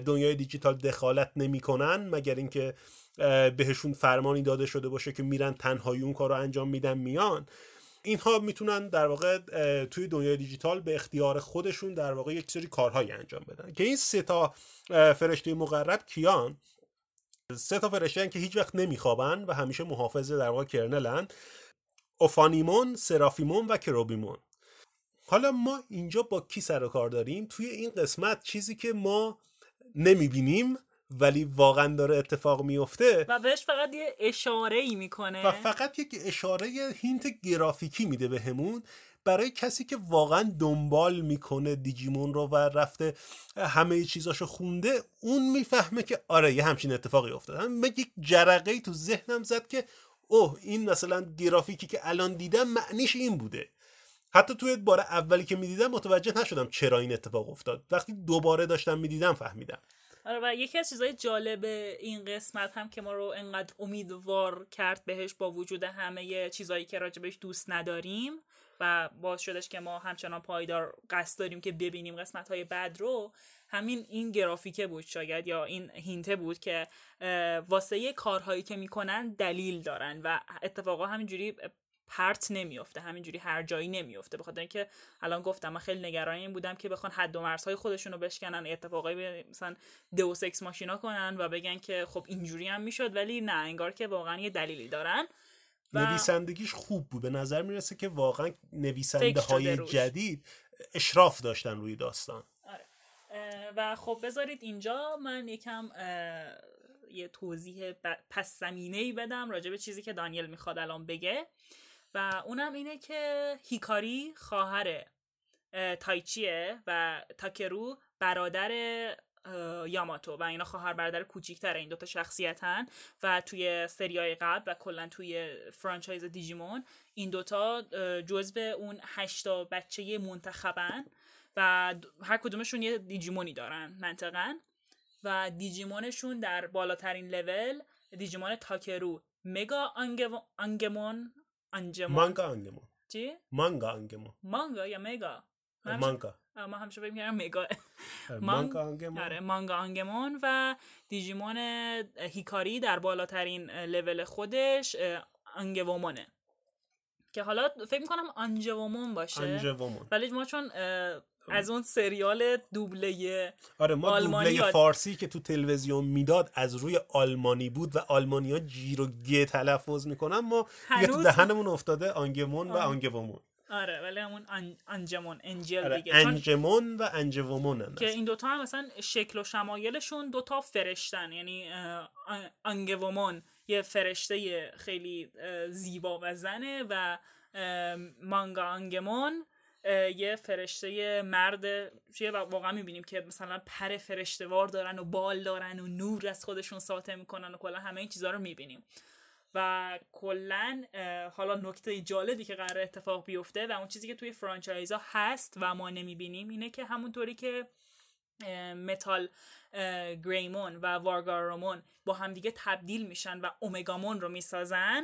Speaker 1: دنیای دیجیتال دخالت نمی‌کنن مگر اینکه بهشون فرمانی داده شده باشه که میرن تنهایی اون کار رو انجام میدن میان. اینها می‌تونن در واقع توی دنیای دیجیتال به اختیار خودشون در واقع یک سری کارهایی انجام بدن. که این سه تا فرشته مقرب کیان؟ سه تا فرشته که هیچ وقت نمیخوابن و همیشه محافظ در واقع کرنلن. اوفانیمون، سرافیمون و کروبیمون. حالا ما اینجا با کی سر و کار داریم؟ توی این قسمت چیزی که ما نمی‌بینیم ولی واقعا داره اتفاق میفته.
Speaker 2: و بهش فقط یه اشاره ای می‌کنه.
Speaker 1: و فقط یک اشاره هینت گرافیکی میده به همون برای کسی که واقعا دنبال می‌کنه دیجیمون رو و رفته همه چیزاشو خونده اون می‌فهمه که آره یه همچین اتفاقی افتاد من یک جرقه تو ذهنم زد که اوه این مثلا گرافیکی که الان دیدم معنیش این بوده. حتی توی بار اولی که می‌دیدم متوجه نشدم چرا این اتفاق افتاد. وقتی دوباره داشتم می‌دیدم فهمیدم.
Speaker 2: آره و یکی از چیزهای جالب این قسمت هم که ما رو انقدر امیدوار کرد بهش با وجود همه چیزهایی که راجبش دوست نداریم و باعث شدش که ما همچنان پایدار قصد داریم که ببینیم قسمت های بعد رو همین این گرافیکه بود شاید یا این هینته بود که واسه کارهایی که می‌کنن دلیل دارن و اتفاقا همینجوری پرت نمیفته همینجوری هر جایی نمیفته بخاطر اینکه الان گفتم من خیلی نگران این بودم که بخوان حد و مرزهای خودشون رو بشکنن اتفاقای مثلا دو سکس ماشینا کنن و بگن که خب اینجوری هم می‌شد ولی نه انگار که واقعا یه دلیلی دارن
Speaker 1: و... نویسندگیش خوب بود. به نظر می‌رسه که واقعا نویسنده های جدید اشراف داشتن روی داستان.
Speaker 2: آره. و خب بذارید اینجا من یکم یه توضیح پس زمینه ای بدم راجع به چیزی که دانیل می‌خواد الان بگه. و اونم اینه که هیکاری خواهر تایچیه و تاکرو برادر یاماتو و اینا خواهر برادر کوچیکتر این دوتا شخصیتن و توی سریای قبل و کلا توی فرانچایز دیجیمون این دوتا جزو اون هشتا بچه منتخبن و هر کدومشون یه دیجیمونی دارن منطقا. و دیجیمونشون در بالاترین لول دیجیمون تاکرو. مگا آنگمون
Speaker 1: انجمن مانگا انجمن
Speaker 2: چی؟
Speaker 1: مانگا انجمن
Speaker 2: مانگا یا مگا
Speaker 1: مانگا
Speaker 2: ما همیشه فکر می‌کردم مگا
Speaker 1: مانگا انگمون
Speaker 2: آره مانگا انگمون و دیجیمون هیکاری در بالاترین لول خودش انگومونه که حالا فکر می‌کنم آنجومون باشه ولی ما چون از اون سریال دوبله
Speaker 1: آره ما دوبله فارسی که تو تلویزیون می‌داد از روی آلمانی بود و آلمانیا جیر و گ تلفظ می‌کنن. ما یه تو دهنمون افتاده آنگمون و آنگومون.
Speaker 2: آره ولی همون انجمون انجل
Speaker 1: آره دیگه. انجمون و انجومون
Speaker 2: که این دوتا هم مثلا شکل و شمایلشون دوتا فرشتن. یعنی انگومون یه فرشته خیلی زیبا و زنه و مانگا انگمون یه فرشته مرد واقعا می‌بینیم که مثلا پر فرشتوار دارن و بال دارن و نور از خودشون ساطع می‌کنن و کلا همه این چیزها رو می‌بینیم. و کلا حالا نکته جالبی که قرار اتفاق بیفته و اون چیزی که توی فرانچایزا هست و ما نمی‌بینیم اینه که همونطوری که متال گریمون و وارگارومون با همدیگه تبدیل میشن و اومگامون رو می‌سازن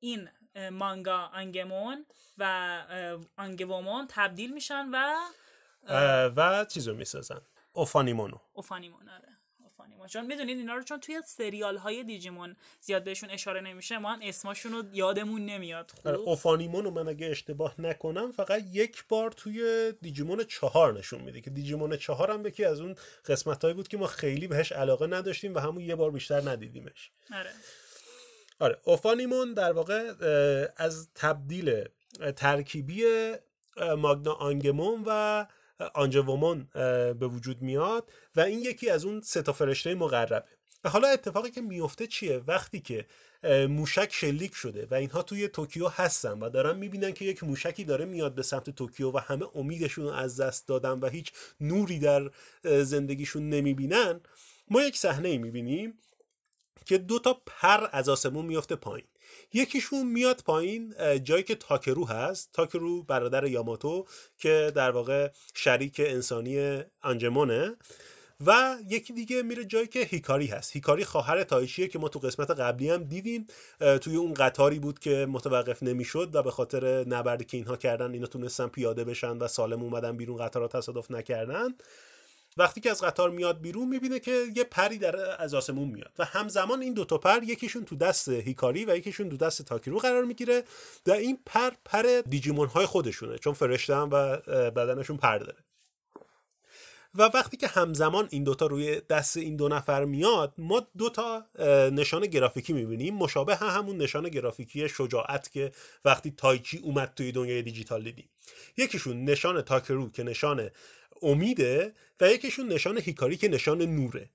Speaker 2: این مانگا انگمون و انگومون تبدیل میشن و
Speaker 1: و چیزو می‌سازن. اوفانیمونو.
Speaker 2: اوفانیمون آره. اوفانیمون. چون می‌دونید اینا رو چون توی سریال های دیجیمون زیاد بهشون اشاره نمیشه ما اسمشون رو یادمون نمیاد. خوب؟
Speaker 1: آره، اوفانیمون رو من اگه اشتباه نکنم فقط یک بار توی دیجیمون چهار نشون میده که دیجیمون چهار هم یکی از اون قسمت بود که ما خیلی بهش علاقه نداشتیم و همون یه بار بیشتر ندیدیمش.
Speaker 2: آره.
Speaker 1: آره اوفانیمون در واقع از تبدیل ترکیبی ماگنا آنجمون و آنجوومون به وجود میاد و این یکی از اون سه تا فرشته مقربه. و حالا اتفاقی که میفته چیه؟ وقتی که موشک شلیک شده و اینها توی توکیو هستن و دارن می‌بینن که یک موشکی داره میاد به سمت توکیو و همه امیدشون از دست دادن و هیچ نوری در زندگیشون نمی‌بینن ما یک صحنه ای می‌بینیم که دو تا پر از آسمون میفته پایین. یکیشون میاد پایین جایی که تاکرو هست. تاکرو برادر یاماتو که در واقع شریک انسانی آنجمونه. و یکی دیگه میره جایی که هیکاری هست. هیکاری خواهر تایشیه که ما تو قسمت قبلی هم دیدیم. توی اون قطاری بود که متوقف نمی‌شد و به خاطر نبردی که اینها کردن اینا تونستن پیاده بشن و سالم اومدن بیرون قطار تصادف نکردن. وقتی که از قطار میاد بیرون می‌بینه که یه پری در از آسمون میاد و همزمان این دوتا پر یکیشون تو دست هیکاری و یکیشون تو دست تاکیرو قرار می‌گیره و این پر پر دیجیمون های خودشونه چون فرشته و بدنشون پر داره. و وقتی که همزمان این دوتا روی دست این دو نفر میاد ما دوتا نشان گرافیکی می‌بینیم. مشابه همون نشان گرافیکی شجاعت که وقتی تایچی اومد توی دنیای دیجیتال دیدیم. یکیشون نشان تاکرو که نشان امیده و یکیشون نشان هیکاری که نشان نوره.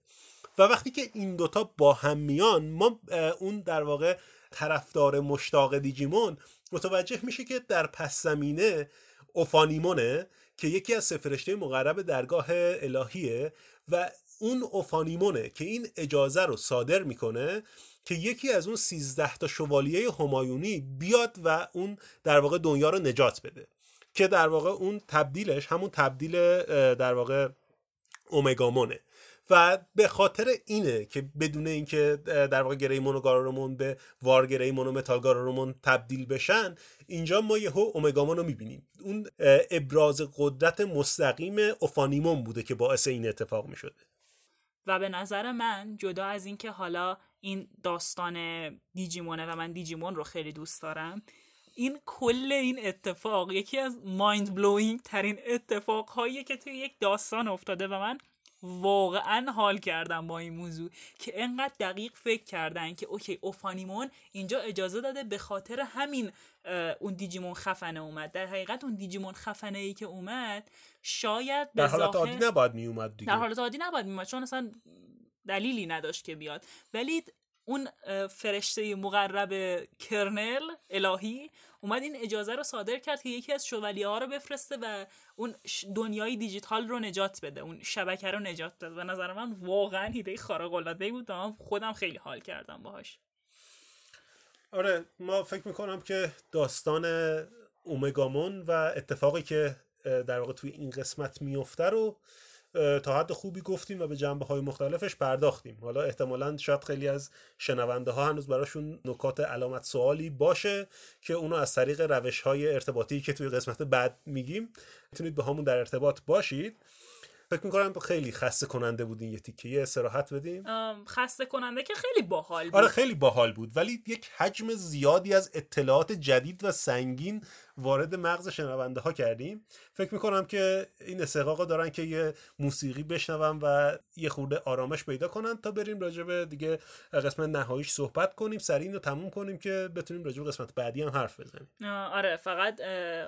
Speaker 1: و وقتی که این دوتا با هم میان ما اون در واقع طرفدار مشتاق دیجیمون متوجه میشه که در پس زمینه اوفانیمونه که یکی از سفرشته مقرب درگاه الهیه و اون اوفانیمونه که این اجازه رو صادر می‌کنه که یکی از اون سیزده تا شوالیه همایونی بیاد و اون در واقع دنیا رو نجات بده. که در واقع اون تبدیلش همون تبدیل در واقع اومگامونه. و به خاطر اینه که بدون اینکه در واقع گریمون و به وارگریمون و متال تبدیل بشن اینجا ما یهو اومگامون رو می‌بینیم. اون ابراز قدرت مستقیم اوفانیمون بوده که باعث این اتفاق می‌شده.
Speaker 2: و به نظر من جدا از اینکه حالا این داستان دیجیمونه و من دیجیمون رو خیلی دوست دارم این کل این اتفاق یکی از مایند بلوینگ ترین اتفاق هایی که توی یک داستان افتاده و من واقعا حال کردم با این موضوع که انقدر دقیق فکر کردن که اوکی اوفانیمون اینجا اجازه داده به خاطر همین اون دیجیمون خفنه اومد. در حقیقت اون دیجیمون خفنه ای که اومد شاید
Speaker 1: در حالت عادی نباید می اومد دیگه.
Speaker 2: در حالت عادی نباید می اومد چون اصلا دلیلی نداشت که بیاد. ولی اون فرشته مقرب کرنل الهی اومد این اجازه رو صادر کرد که یکی از شوالیه ها رو بفرسته و اون دنیای دیجیتال رو نجات بده اون شبکه رو نجات بده. و نظر من واقعا ایده خارق العاده بود و خودم خیلی حال کردم باهاش.
Speaker 1: آره ما فکر می‌کنم که داستان اومگامون و اتفاقی که در واقع توی این قسمت میفته رو تا حد خوبی گفتیم و به جنبه های مختلفش پرداختیم. حالا احتمالا شاید خیلی از شنونده ها هنوز براشون نکات علامت سوالی باشه که اونو از طریق روش های ارتباطی که توی قسمت بعد میگیم می‌تونید به همون در ارتباط باشید. فکر می‌کنم خیلی خسته کننده بود این یه تیکه یه استراحت بدیم
Speaker 2: خسته کننده که خیلی باحال بود.
Speaker 1: آره خیلی باحال بود. ولی یک حجم زیادی از اطلاعات جدید و سنگین وارد مغز شنونده ها کردیم. فکر می‌کنم که این استحقاق دارن که یه موسیقی بشنون و یه خورده آرامش پیدا کنن تا بریم راجع دیگه قسمت نهاییش صحبت کنیم سریع رو تموم کنیم که بتونیم راجع قسمت بعدی هم حرف بزنیم.
Speaker 2: آره فقط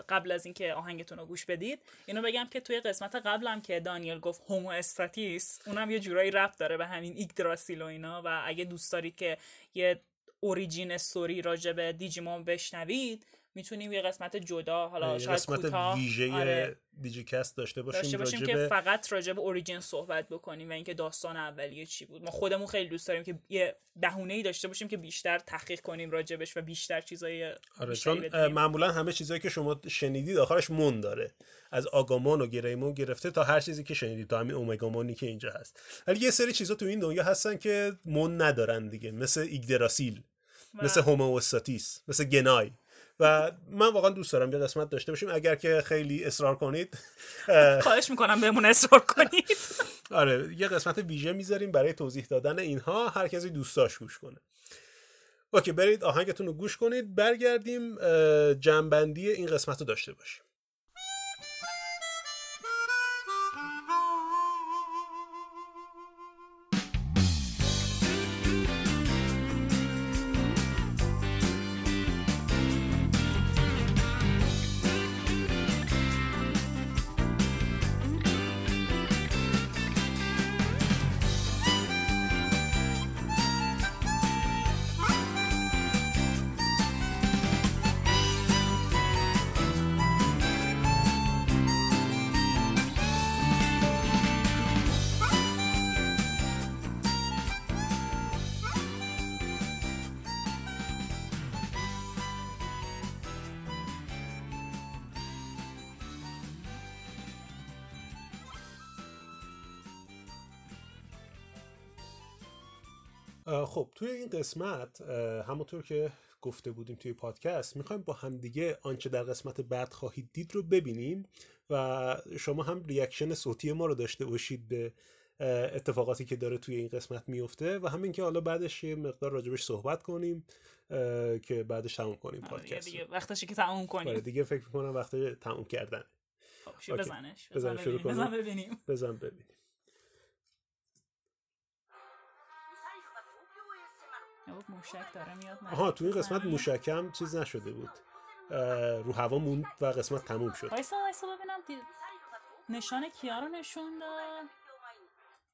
Speaker 2: قبل از اینکه آهنگتون رو گوش بدید اینو بگم که توی قسمت قبلم که دانیل گفت هومو استاتیس اونم یه جورایی رفت داره به همین ایگدراسیل و اینا و اگه دوست دارید که یه اوریجین استوری راجع به دیجیمون بشنوید می‌تونیم یه قسمت جدا حالا شاید
Speaker 1: قسمت ویژه آره. دیجیکست داشته باشیم
Speaker 2: داشته باشیم که فقط راجع به اوریجین صحبت بکنیم و اینکه داستان اولیه چی بود. ما خودمون خیلی دوست داریم که یه بهونه ای داشته باشیم که بیشتر تحقیق کنیم راجبش و بیشتر چیزای
Speaker 1: آره چون معمولا همه چیزایی که شما شنیدید آخرش مون داره. از آگامون و گریمون گرفته تا هر چیزی که شنیدید تا همین اومگامونی که اینجا هست. ولی یه سری چیزا تو این دنیا هستن که مون ندارن دیگه مثل ایگدراسیل مثل هوموستاتیس مثل گنای. و من واقعا دوست دارم یه قسمت داشته باشیم. اگر که خیلی اصرار کنید
Speaker 2: خواهش می‌کنم بهمون اصرار کنید.
Speaker 1: آره یه قسمت ویژه می‌ذاریم برای توضیح دادن اینها. هر کسی دوستاش گوش کنه. اوکی برید آهنگتون رو گوش کنید. برگردیم جنبندی این قسمت رو داشته باشیم. خب توی این قسمت همونطور که گفته بودیم توی پادکست می‌خوایم با همدیگه آنچه در قسمت بعد خواهید دید رو ببینیم و شما هم ریاکشن صوتی ما رو داشته باشید به اتفاقاتی که داره توی این قسمت میفته و همین که حالا بعدش یه مقدار راجبش صحبت کنیم که بعدش تموم کنیم
Speaker 2: آره
Speaker 1: پادکست
Speaker 2: دیگه وقتشه که تموم کنیم.
Speaker 1: آره دیگه فکر می‌کنم وقت تموم کردن
Speaker 2: خب بزنش.
Speaker 1: بزن شروع کنیم.
Speaker 2: بزن ببینیم.
Speaker 1: بزن ببینیم.
Speaker 2: موشک داره میاد
Speaker 1: آها تو این قسمت موشکم چیز نشده بود. رو هوا موند و قسمت تموم شد.
Speaker 2: وایسا وایسا ببینم دید. نشان کیا رو نشون داد.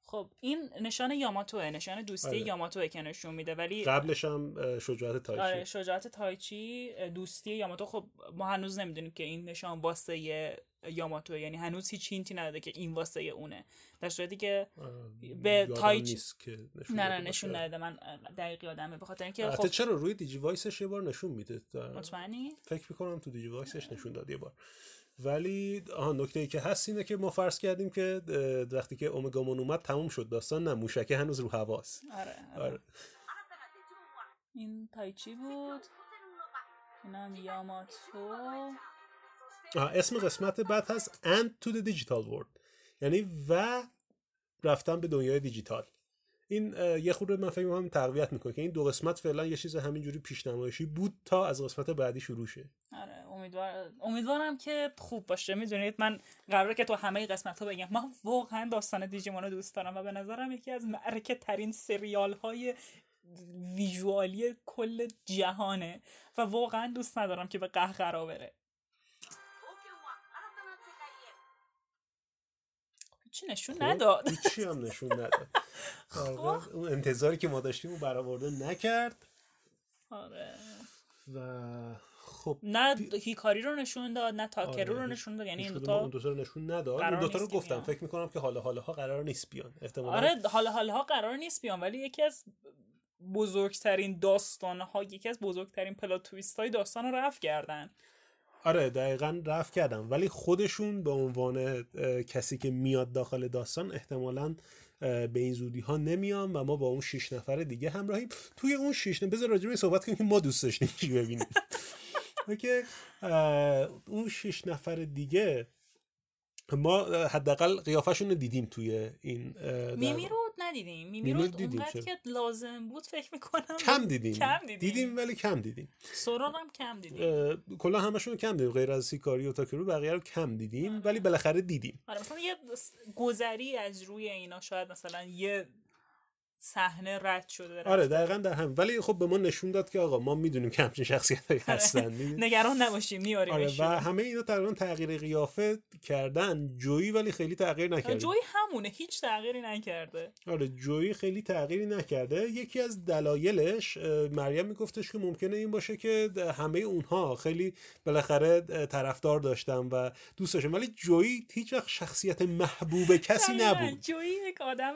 Speaker 2: خب این نشان یاماتوه نشان دوستی آره. یاماتوه که نشون میده ولی
Speaker 1: قبلش هم شجاعت تایچی.
Speaker 2: آره شجاعت تایچی دوستی یاماتو. خب ما هنوز نمی‌دونیم که این نشان واسه یاماتو یعنی هنوز هیچ هینتی نداده که این واسه اونه. در صورتی که به تایچی نه نه نشون نده من دقیق یادمه به خاطر اینکه
Speaker 1: خب چرا روی دیجی‌وایسش یه بار نشون میده؟
Speaker 2: مطمئنی؟
Speaker 1: فکر می‌کنم تو دیجی‌وایسش نشون داد یه بار. ولی آها نکته ای که هست اینه که ما فرض کردیم که وقتی که اومگامون اومد تموم شد. داستان نه موشکه هنوز رو هواست.
Speaker 2: آره, آره. آره. این تایچی بود. اینم یاماتو.
Speaker 1: اسم قسمت بعد هست and to the digital world. یعنی و رفتن به دنیای دیجیتال. این یه خورده من فکر می‌کنم تقویت می‌کنه که این دو قسمت فعلا یه چیز همینجوری پیشنمایشی بود تا از قسمت بعدی شروع شه.
Speaker 2: آره امیدوار... امیدوارم که خوب باشه. می‌دونید من قراره که تو همه قسمت ها بگم. من واقعا داستان دیجیمون رو دوست دارم و به نظرم یکی از معرکه ترین سریال های ویژوالی کل جهانه و واقعا دوست ندارم که به قهقرا بره. چی نشون خب، نداد؟
Speaker 1: چی هم نشون نداد؟ خب. اون انتظاری که ما داشتیم رو برآورده نکرد.
Speaker 2: آره.
Speaker 1: و خب
Speaker 2: نه هیکاری رو نشون داد نه تاکرو رو آره، نشون داد یعنی این
Speaker 1: دو اون رو نشون نداد. اون دوتا رو گفتم فکر می‌کنم که حالا حالا ها قرار نیست بیان. احتمالاً
Speaker 2: آره حالا حالا ها قرار نیست بیان ولی یکی از بزرگترین داستان ها یکی از بزرگترین پلات تویست های داستان رو رفت کردن.
Speaker 1: آره دقیقا رفت کردم. ولی خودشون به عنوان کسی که میاد داخل داستان احتمالا به این زودی ها نمیان و ما با اون شش نفر دیگه همراهیم. توی اون شش نفر بذار راجع صحبت کنیم که ما دوست داشتیم چی ببینیم. که اون شش نفر دیگه ما حداقل قیافشون رو دیدیم توی این
Speaker 2: میمی رو ندیدیم. میمی رو اونقدر که لازم بود فکر می‌کنم
Speaker 1: کم دیدیم. کم دیدیم. دیدیم ولی کم دیدیم.
Speaker 2: سوران هم کم دیدیم.
Speaker 1: کلا همشون کم دیدیم. غیر از سیکاری و تاکرو بقیه رو کم دیدیم آره. ولی بالاخره دیدیم.
Speaker 2: آره مثلا یه گذری از روی اینا شاید مثلا یه صحنه رد شده
Speaker 1: آره دقیقا در هم ولی خب به ما نشون داد که آقا ما می‌دونیم که همچین شخصیت هایی آره. هستن.
Speaker 2: نگران نباشیم میاریم
Speaker 1: آره و همه اینا تقریبا تغییر قیافه کردن. جویی ولی خیلی تغییر نکرده.
Speaker 2: جویی همونه هیچ تغییری نکرده.
Speaker 1: آره جویی خیلی تغییری نکرده. یکی از دلایلش مریم میگفتش که ممکنه این باشه که همه اونها خیلی بالاخره طرفدار داشتن و دوست داشتن. ولی جویی هیچ وقت شخصیت محبوب کسی نبود.
Speaker 2: جویی یک آدم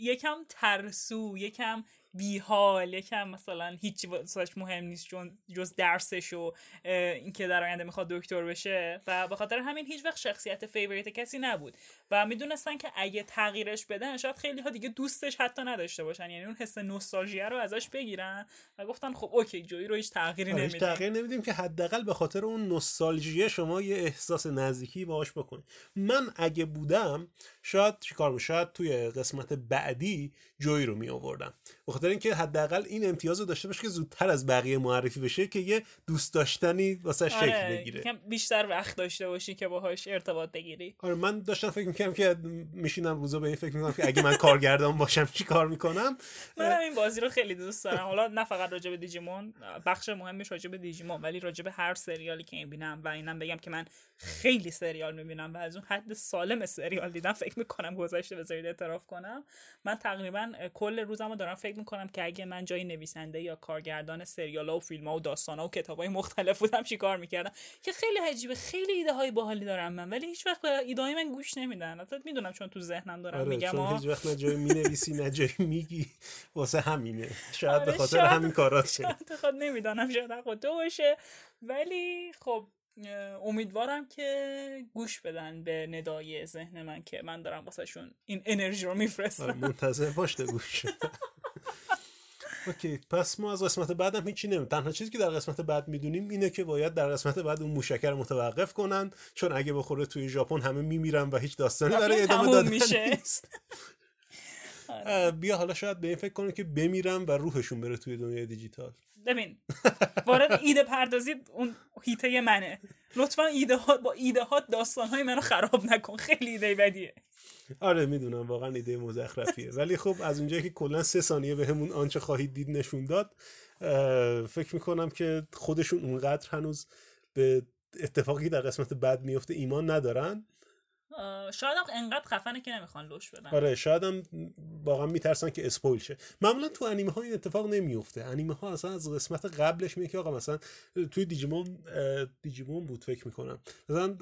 Speaker 2: یکم ترسو یکم بیحال یکم مثلا هیچی واسش مهم نیست چون جز درسش و اینکه در آینده می‌خواد دکتر بشه و به خاطر همین هیچ وقت شخصیت فیوریت کسی نبود و می‌دونستن که اگه تغییرش بدن شاید خیلی ها دیگه دوستش حتی نداشته باشن یعنی اون حس نوستالژیا رو ازش بگیرن و گفتن خب اوکی جوی رو هیچ تغییری آره، نمیدیم
Speaker 1: تغییر نمیدیم که حداقل به خاطر اون نوستالژی شما یه احساس نزدیکی باهاش بکنید. من اگه بودم شاید چیکار شاید توی قسمت بعدی جوی رو می آوردم خاطر اینکه حداقل این امتیاز رو داشته باشه که زودتر از بقیه معرفی بشه که یه دوست داشتنی واسه شکل آره، بگیره.
Speaker 2: بیشتر وقت داشته باشی که باهاش ارتباط بگیری.
Speaker 1: آره من داشتم فکر می‌کنم که میشینم روزا به این فکر می‌کنم که اگه من کارگردان باشم چی کار می‌کنم؟
Speaker 2: من این بازی رو خیلی دوست دارم. حالا نه فقط راجع به دیجیمون بخش مهمش راجع به دیجیمون ولی راجع به هر سریالی که می‌بینم و اینم بگم که من خیلی سریال می‌بینم و از اون حد سالم سریال دیدم فکر می‌کنم گذشته بذارید اعتراف کنم. من تقریبا کل روزمو دارم فکر می‌کنم که اگه من جای نویسنده یا کارگردان سریال ها و فیلم ها و داستان ها و کتاب های مختلف بودم چیکار می‌کردم؟ که خیلی عجیبه خیلی ایده های باحالی دارم من ولی هیچ وقت به ایده های من گوش نمیدن. البته می‌دونم چون تو ذهنم دارم
Speaker 1: آره
Speaker 2: میگم
Speaker 1: چون هیچ وقت نه جای می‌نویسی نه جای میگی. واسه همینه. شاید به آره، خاطر همین کارات.
Speaker 2: شد خود نمی‌دونم شاید خود باشه. ولی خب امیدوارم که گوش بدن به ندای ذهن من که من دارم واسه شون این انرژی رو میفرستم
Speaker 1: آره، منتظر باش گوش اوکی پس ما از قسمت بعد هم هیچی نمیم تنها چیزی که در قسمت بعد می‌دونیم اینه که باید در قسمت بعد اون موشکر متوقف کنن چون اگه بخوره توی ژاپن همه میمیرن و هیچ داستانی برای ادامه دادن میشه. نیست آره. بیا حالا شاید به این فکر کنه که بمیرن و روحشون بره توی دنیای دیجیتال
Speaker 2: ببین وارد ایده پردازی اون هیته منه. لطفا ایده ها با ایده ها داستان های منو خراب نکن. خیلی ایده بدیه.
Speaker 1: آره می‌دونم. واقعا ایده مزخرفیه. ولی خب از اونجایی که کلا سه ثانیه به همون آنچه خواهید دید نشون داد فکر می‌کنم که خودشون اونقدر هنوز به اتفاقی در قسمت بعد میفته ایمان ندارن.
Speaker 2: شاید هم انقدر خفنه که نمی‌خوان لوش بدن.
Speaker 1: آره شاید هم واقعا میترسن که اسپویل شه. معمولا تو انیمه ها این اتفاق نمیفته انیمه ها اصلا از قسمت قبلش میگه که آقا مثلا توی دیجیمون دیجیمون بود فکر می‌کنم. مثلا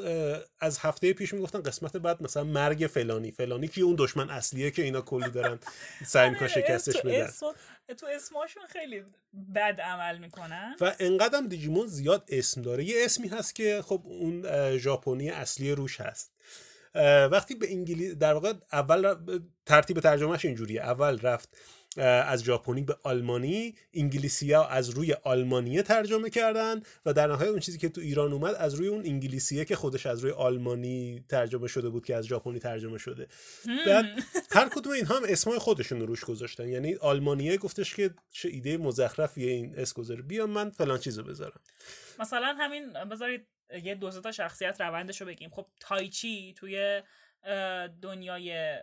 Speaker 1: از هفته پیش می‌گفتن قسمت بعد مثلا مرگ فلانی. فلانی که اون دشمن اصلیه که اینا کلی دارن سعی می‌کنن آره، شکستش بدن.
Speaker 2: تو اسماشون خیلی بد عمل می‌کنن.
Speaker 1: و انقدرم دیجیمون زیاد اسم داره. یه اسمی هست که خب اون ژاپنی اصلی روش هست. وقتی به انگلیسی در واقع اول ترتیب ترجمهش اینجوریه. اول رفت از ژاپنی به آلمانی انگلیسی ها از روی آلمانیه ترجمه کردن و در نهایت اون چیزی که تو ایران اومد از روی اون انگلیسیه که خودش از روی آلمانی ترجمه شده بود که از ژاپنی ترجمه شده. بعد هر کدوم اینها هم اسمای خودشون رو روش گذاشتن. یعنی آلمانیه گفتش که چه ایده مزخرفیه این اس گذاره. بیا من فلان چیزو بذارم.
Speaker 2: مثلا همین بذارید یه دو تا شخصیت روندش رو بگیم. خب تایچی توی دنیای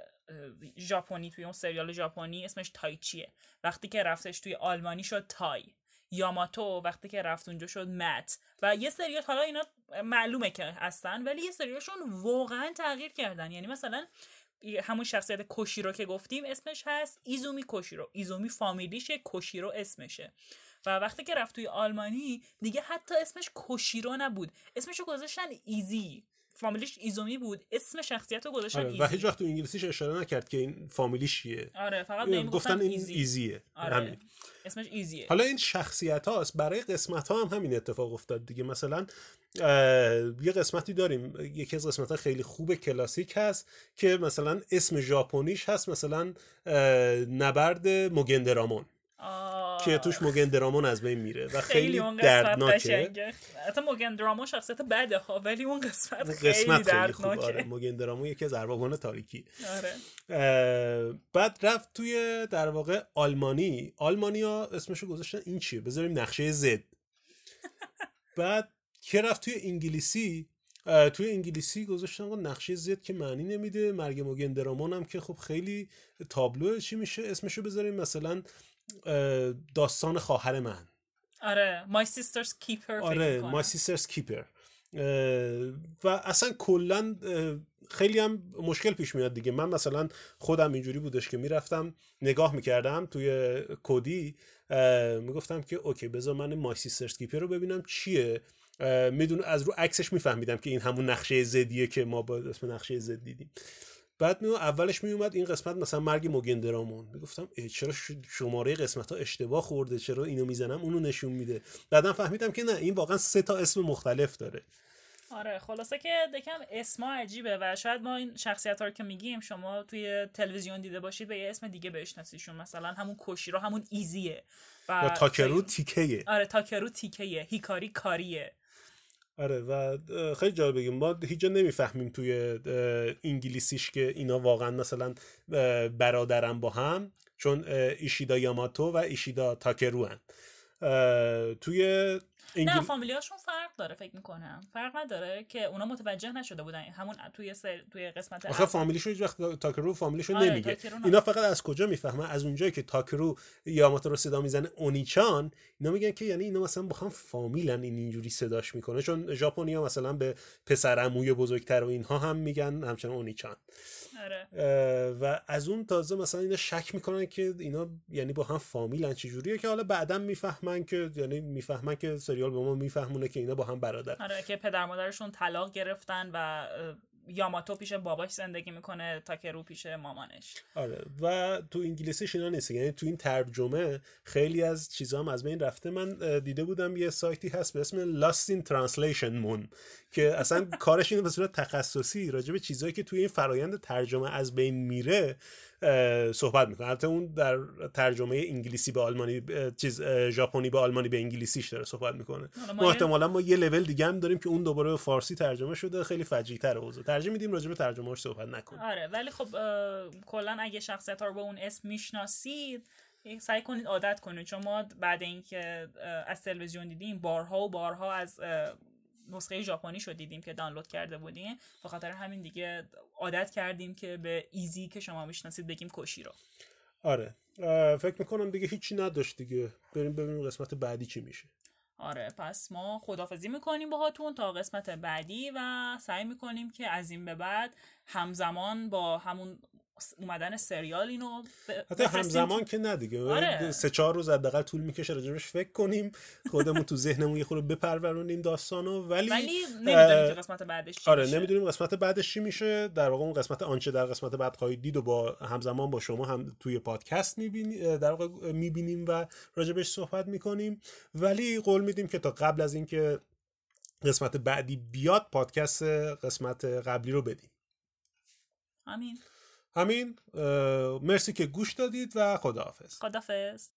Speaker 2: ژاپنی توی اون سریال ژاپنی اسمش تایچیه. وقتی که رفتش توی آلمانی شد تای. یاماتو وقتی که رفت اونجا شد مت. و یه سریال حالا اینا معلومه که هستن ولی یه سریالشون واقعا تغییر کردن. یعنی مثلا همون شخصیت کوشیرو که گفتیم اسمش هست ایزومی کوشیرو. ایزومی فامیلیشه کوشیرو اسمشه. و وقتی که رفت توی آلمانی دیگه حتی اسمش کوشیرو نبود. اسمشو گذاشتن ایزی. فامیلیش ایزومی بود. اسم شخصیت رو گذاشتن آره
Speaker 1: و هیچ وقت تو انگلیسیش اشاره نکرد که این فامیلیش چیه.
Speaker 2: آره فقط به
Speaker 1: گفتن این ایزی. ایزیه.
Speaker 2: آره. همین. اسمش ایزیه.
Speaker 1: حالا این شخصیت هاست برای قسمت ها هم همین اتفاق افتاد دیگه. مثلا یه قسمتی داریم. یکی از قسمت ها خیلی خوب کلاسیک هست که مثلا اسم ژاپنیش هست. مثلا نبرد موگندرامون. که توش موگن درامون از بین میره و خیلی, خیلی دردناکه.
Speaker 2: حتی موگن درامون شخصیت بده ها ولی اون قسمت خیلی قسمت خیلی خوب. آره.
Speaker 1: موگن درامون یکی از اربابان تاریکی. آره. بعد رفت توی در واقع آلمانی. آلمانی ها اسمشو گذاشتن این چیه؟ بذاریم نقشه زد بعد که رفت توی انگلیسی توی انگلیسی گذاشتن نقشه زد که معنی نمیده. مرگ موگن درامون هم که خب خیلی تابلو چی میشه؟ اسمشو بذاریم مثلا داستان خواهر من.
Speaker 2: آره My Sister's Keeper
Speaker 1: آره My Sister's Keeper. و اصلا کلا خیلی هم مشکل پیش میاد دیگه. من مثلا خودم اینجوری بودش که می‌رفتم نگاه می‌کردم توی کودی می‌گفتم که اوکی بذار من مای سیسترز کیپر رو ببینم چیه. میدون از رو عکسش میفهمیدم که این همون نقشه زدیه که ما با اسم نقشه زد دیدیم. بعد می اولش می اومد این قسمت مثلا مرگ موگندرامون. می‌گفتم چرا شماره قسمت ها اشتباه خورده؟ چرا اینو می‌زنم؟ اونو نشون میده. بعدا فهمیدم که نه این واقعا سه تا اسم مختلف داره.
Speaker 2: آره خلاصه که دکم اسما عجیبه و شاید ما این شخصیت ها رو که میگیم شما توی تلویزیون دیده باشید به یه اسم دیگه بشناسیشون. مثلا همون کوشیرو همون ایزیه.
Speaker 1: و تاکرو تیکیه
Speaker 2: آره تاکرو تیکیه هیکاری کاریه.
Speaker 1: آره و خیلی جالب بگیم ما هیچ جا نمی‌فهمیم توی انگلیسیش که اینا واقعا مثلا برادرن با هم چون ایشیدا یاماتو و ایشیدا تاکرو هن. توی
Speaker 2: انگل... نه فامیلیاشون فرق داره فکر می‌کنم فرق نداره که اونا متوجه نشده بودن. همون توی سر... توی قسمت
Speaker 1: آخه فامیلیشو هیچ وقت تاکرو فامیلیشو آره، نمیگه. اینا فقط از کجا می‌فهمن؟ از اونجایی که تاکرو یاماتو رو صدا می‌زنه اونیچان اینا میگن که یعنی اینا مثلا با هم فامیلن این اینجوری صداش می‌کنه. چون ژاپنیا مثلا به پسر عموی بزرگتر و اینها هم میگن همچنان اونیچان.
Speaker 2: آره.
Speaker 1: و از اون تازه مثلا اینا شک می‌کنن که اینا یعنی با هم فامیلن چجوریه که حالا بعدا می‌فهمن که یعنی می‌فهمن که سریال به ما میفهمونه که اینا با هم برادر.
Speaker 2: آره که پدر مادرشون طلاق گرفتن و یاماتو پیش باباش زندگی می‌کنه تاکرو پیش مامانش.
Speaker 1: آره و تو انگلیسیش اینا نیست. یعنی تو این ترجمه خیلی از چیزا هم از بین رفته. من دیده بودم یه سایتی هست به اسم Lost in Translation Moon که اصلا کارش اینه به صورت تخصصی راجع به چیزایی که توی این فرایند ترجمه از بین میره صحبت می‌کنه. البته اون در ترجمه انگلیسی به آلمانی چیز ژاپنی به آلمانی به انگلیسیش داره صحبت می‌کنه. ما احتمالا ما یه لول دیگه هم داریم که اون دوباره به فارسی ترجمه شده خیلی فجیع تر اوضاع ترجمه میدیم راجع به ترجمه‌اش صحبت نکنیم
Speaker 2: آره ولی خب کلا اگه شخصیت رو به اون اسم می‌شناسید سعی کنید عادت کنید. چون ما بعد اینکه از تلویزیون دیدیم بارها و بارها از نسخه ژاپنی شو دیدیم که دانلود کرده بودیم. به خاطر همین دیگه عادت کردیم که به ایزی که شما می‌شناسید بگیم کوشی رو.
Speaker 1: آره. فکر می‌کنم دیگه هیچی نداشت دیگه. بریم ببینیم قسمت بعدی چی میشه.
Speaker 2: آره پس ما خدافزی می‌کنیم باهاتون تا قسمت بعدی و سعی می‌کنیم که از این به بعد همزمان با همون اومدن سریال اینو
Speaker 1: حتی همزمان که نه دیگه. آره. سه چهار روز حداقل طول می‌کشه راجبش فکر کنیم خودمون تو ذهنمون یه خورده بپرورونیم داستانو ولی
Speaker 2: ولی نمی‌دونیم قسمت بعدش چی
Speaker 1: آره
Speaker 2: میشه.
Speaker 1: نمی‌دونیم قسمت بعدش چی میشه. در واقع اون قسمت آنچه در قسمت بعد خواهید دید و با همزمان با شما هم توی پادکست می‌بینیم در واقع می‌بینیم و راجبش صحبت می‌کنیم. ولی قول میدیم که تا قبل از اینکه قسمت بعدی بیاد پادکست قسمت قبلی رو بدیم
Speaker 2: همین
Speaker 1: همین مرسی که گوش دادید و خداحافظ.
Speaker 2: خداحافظ.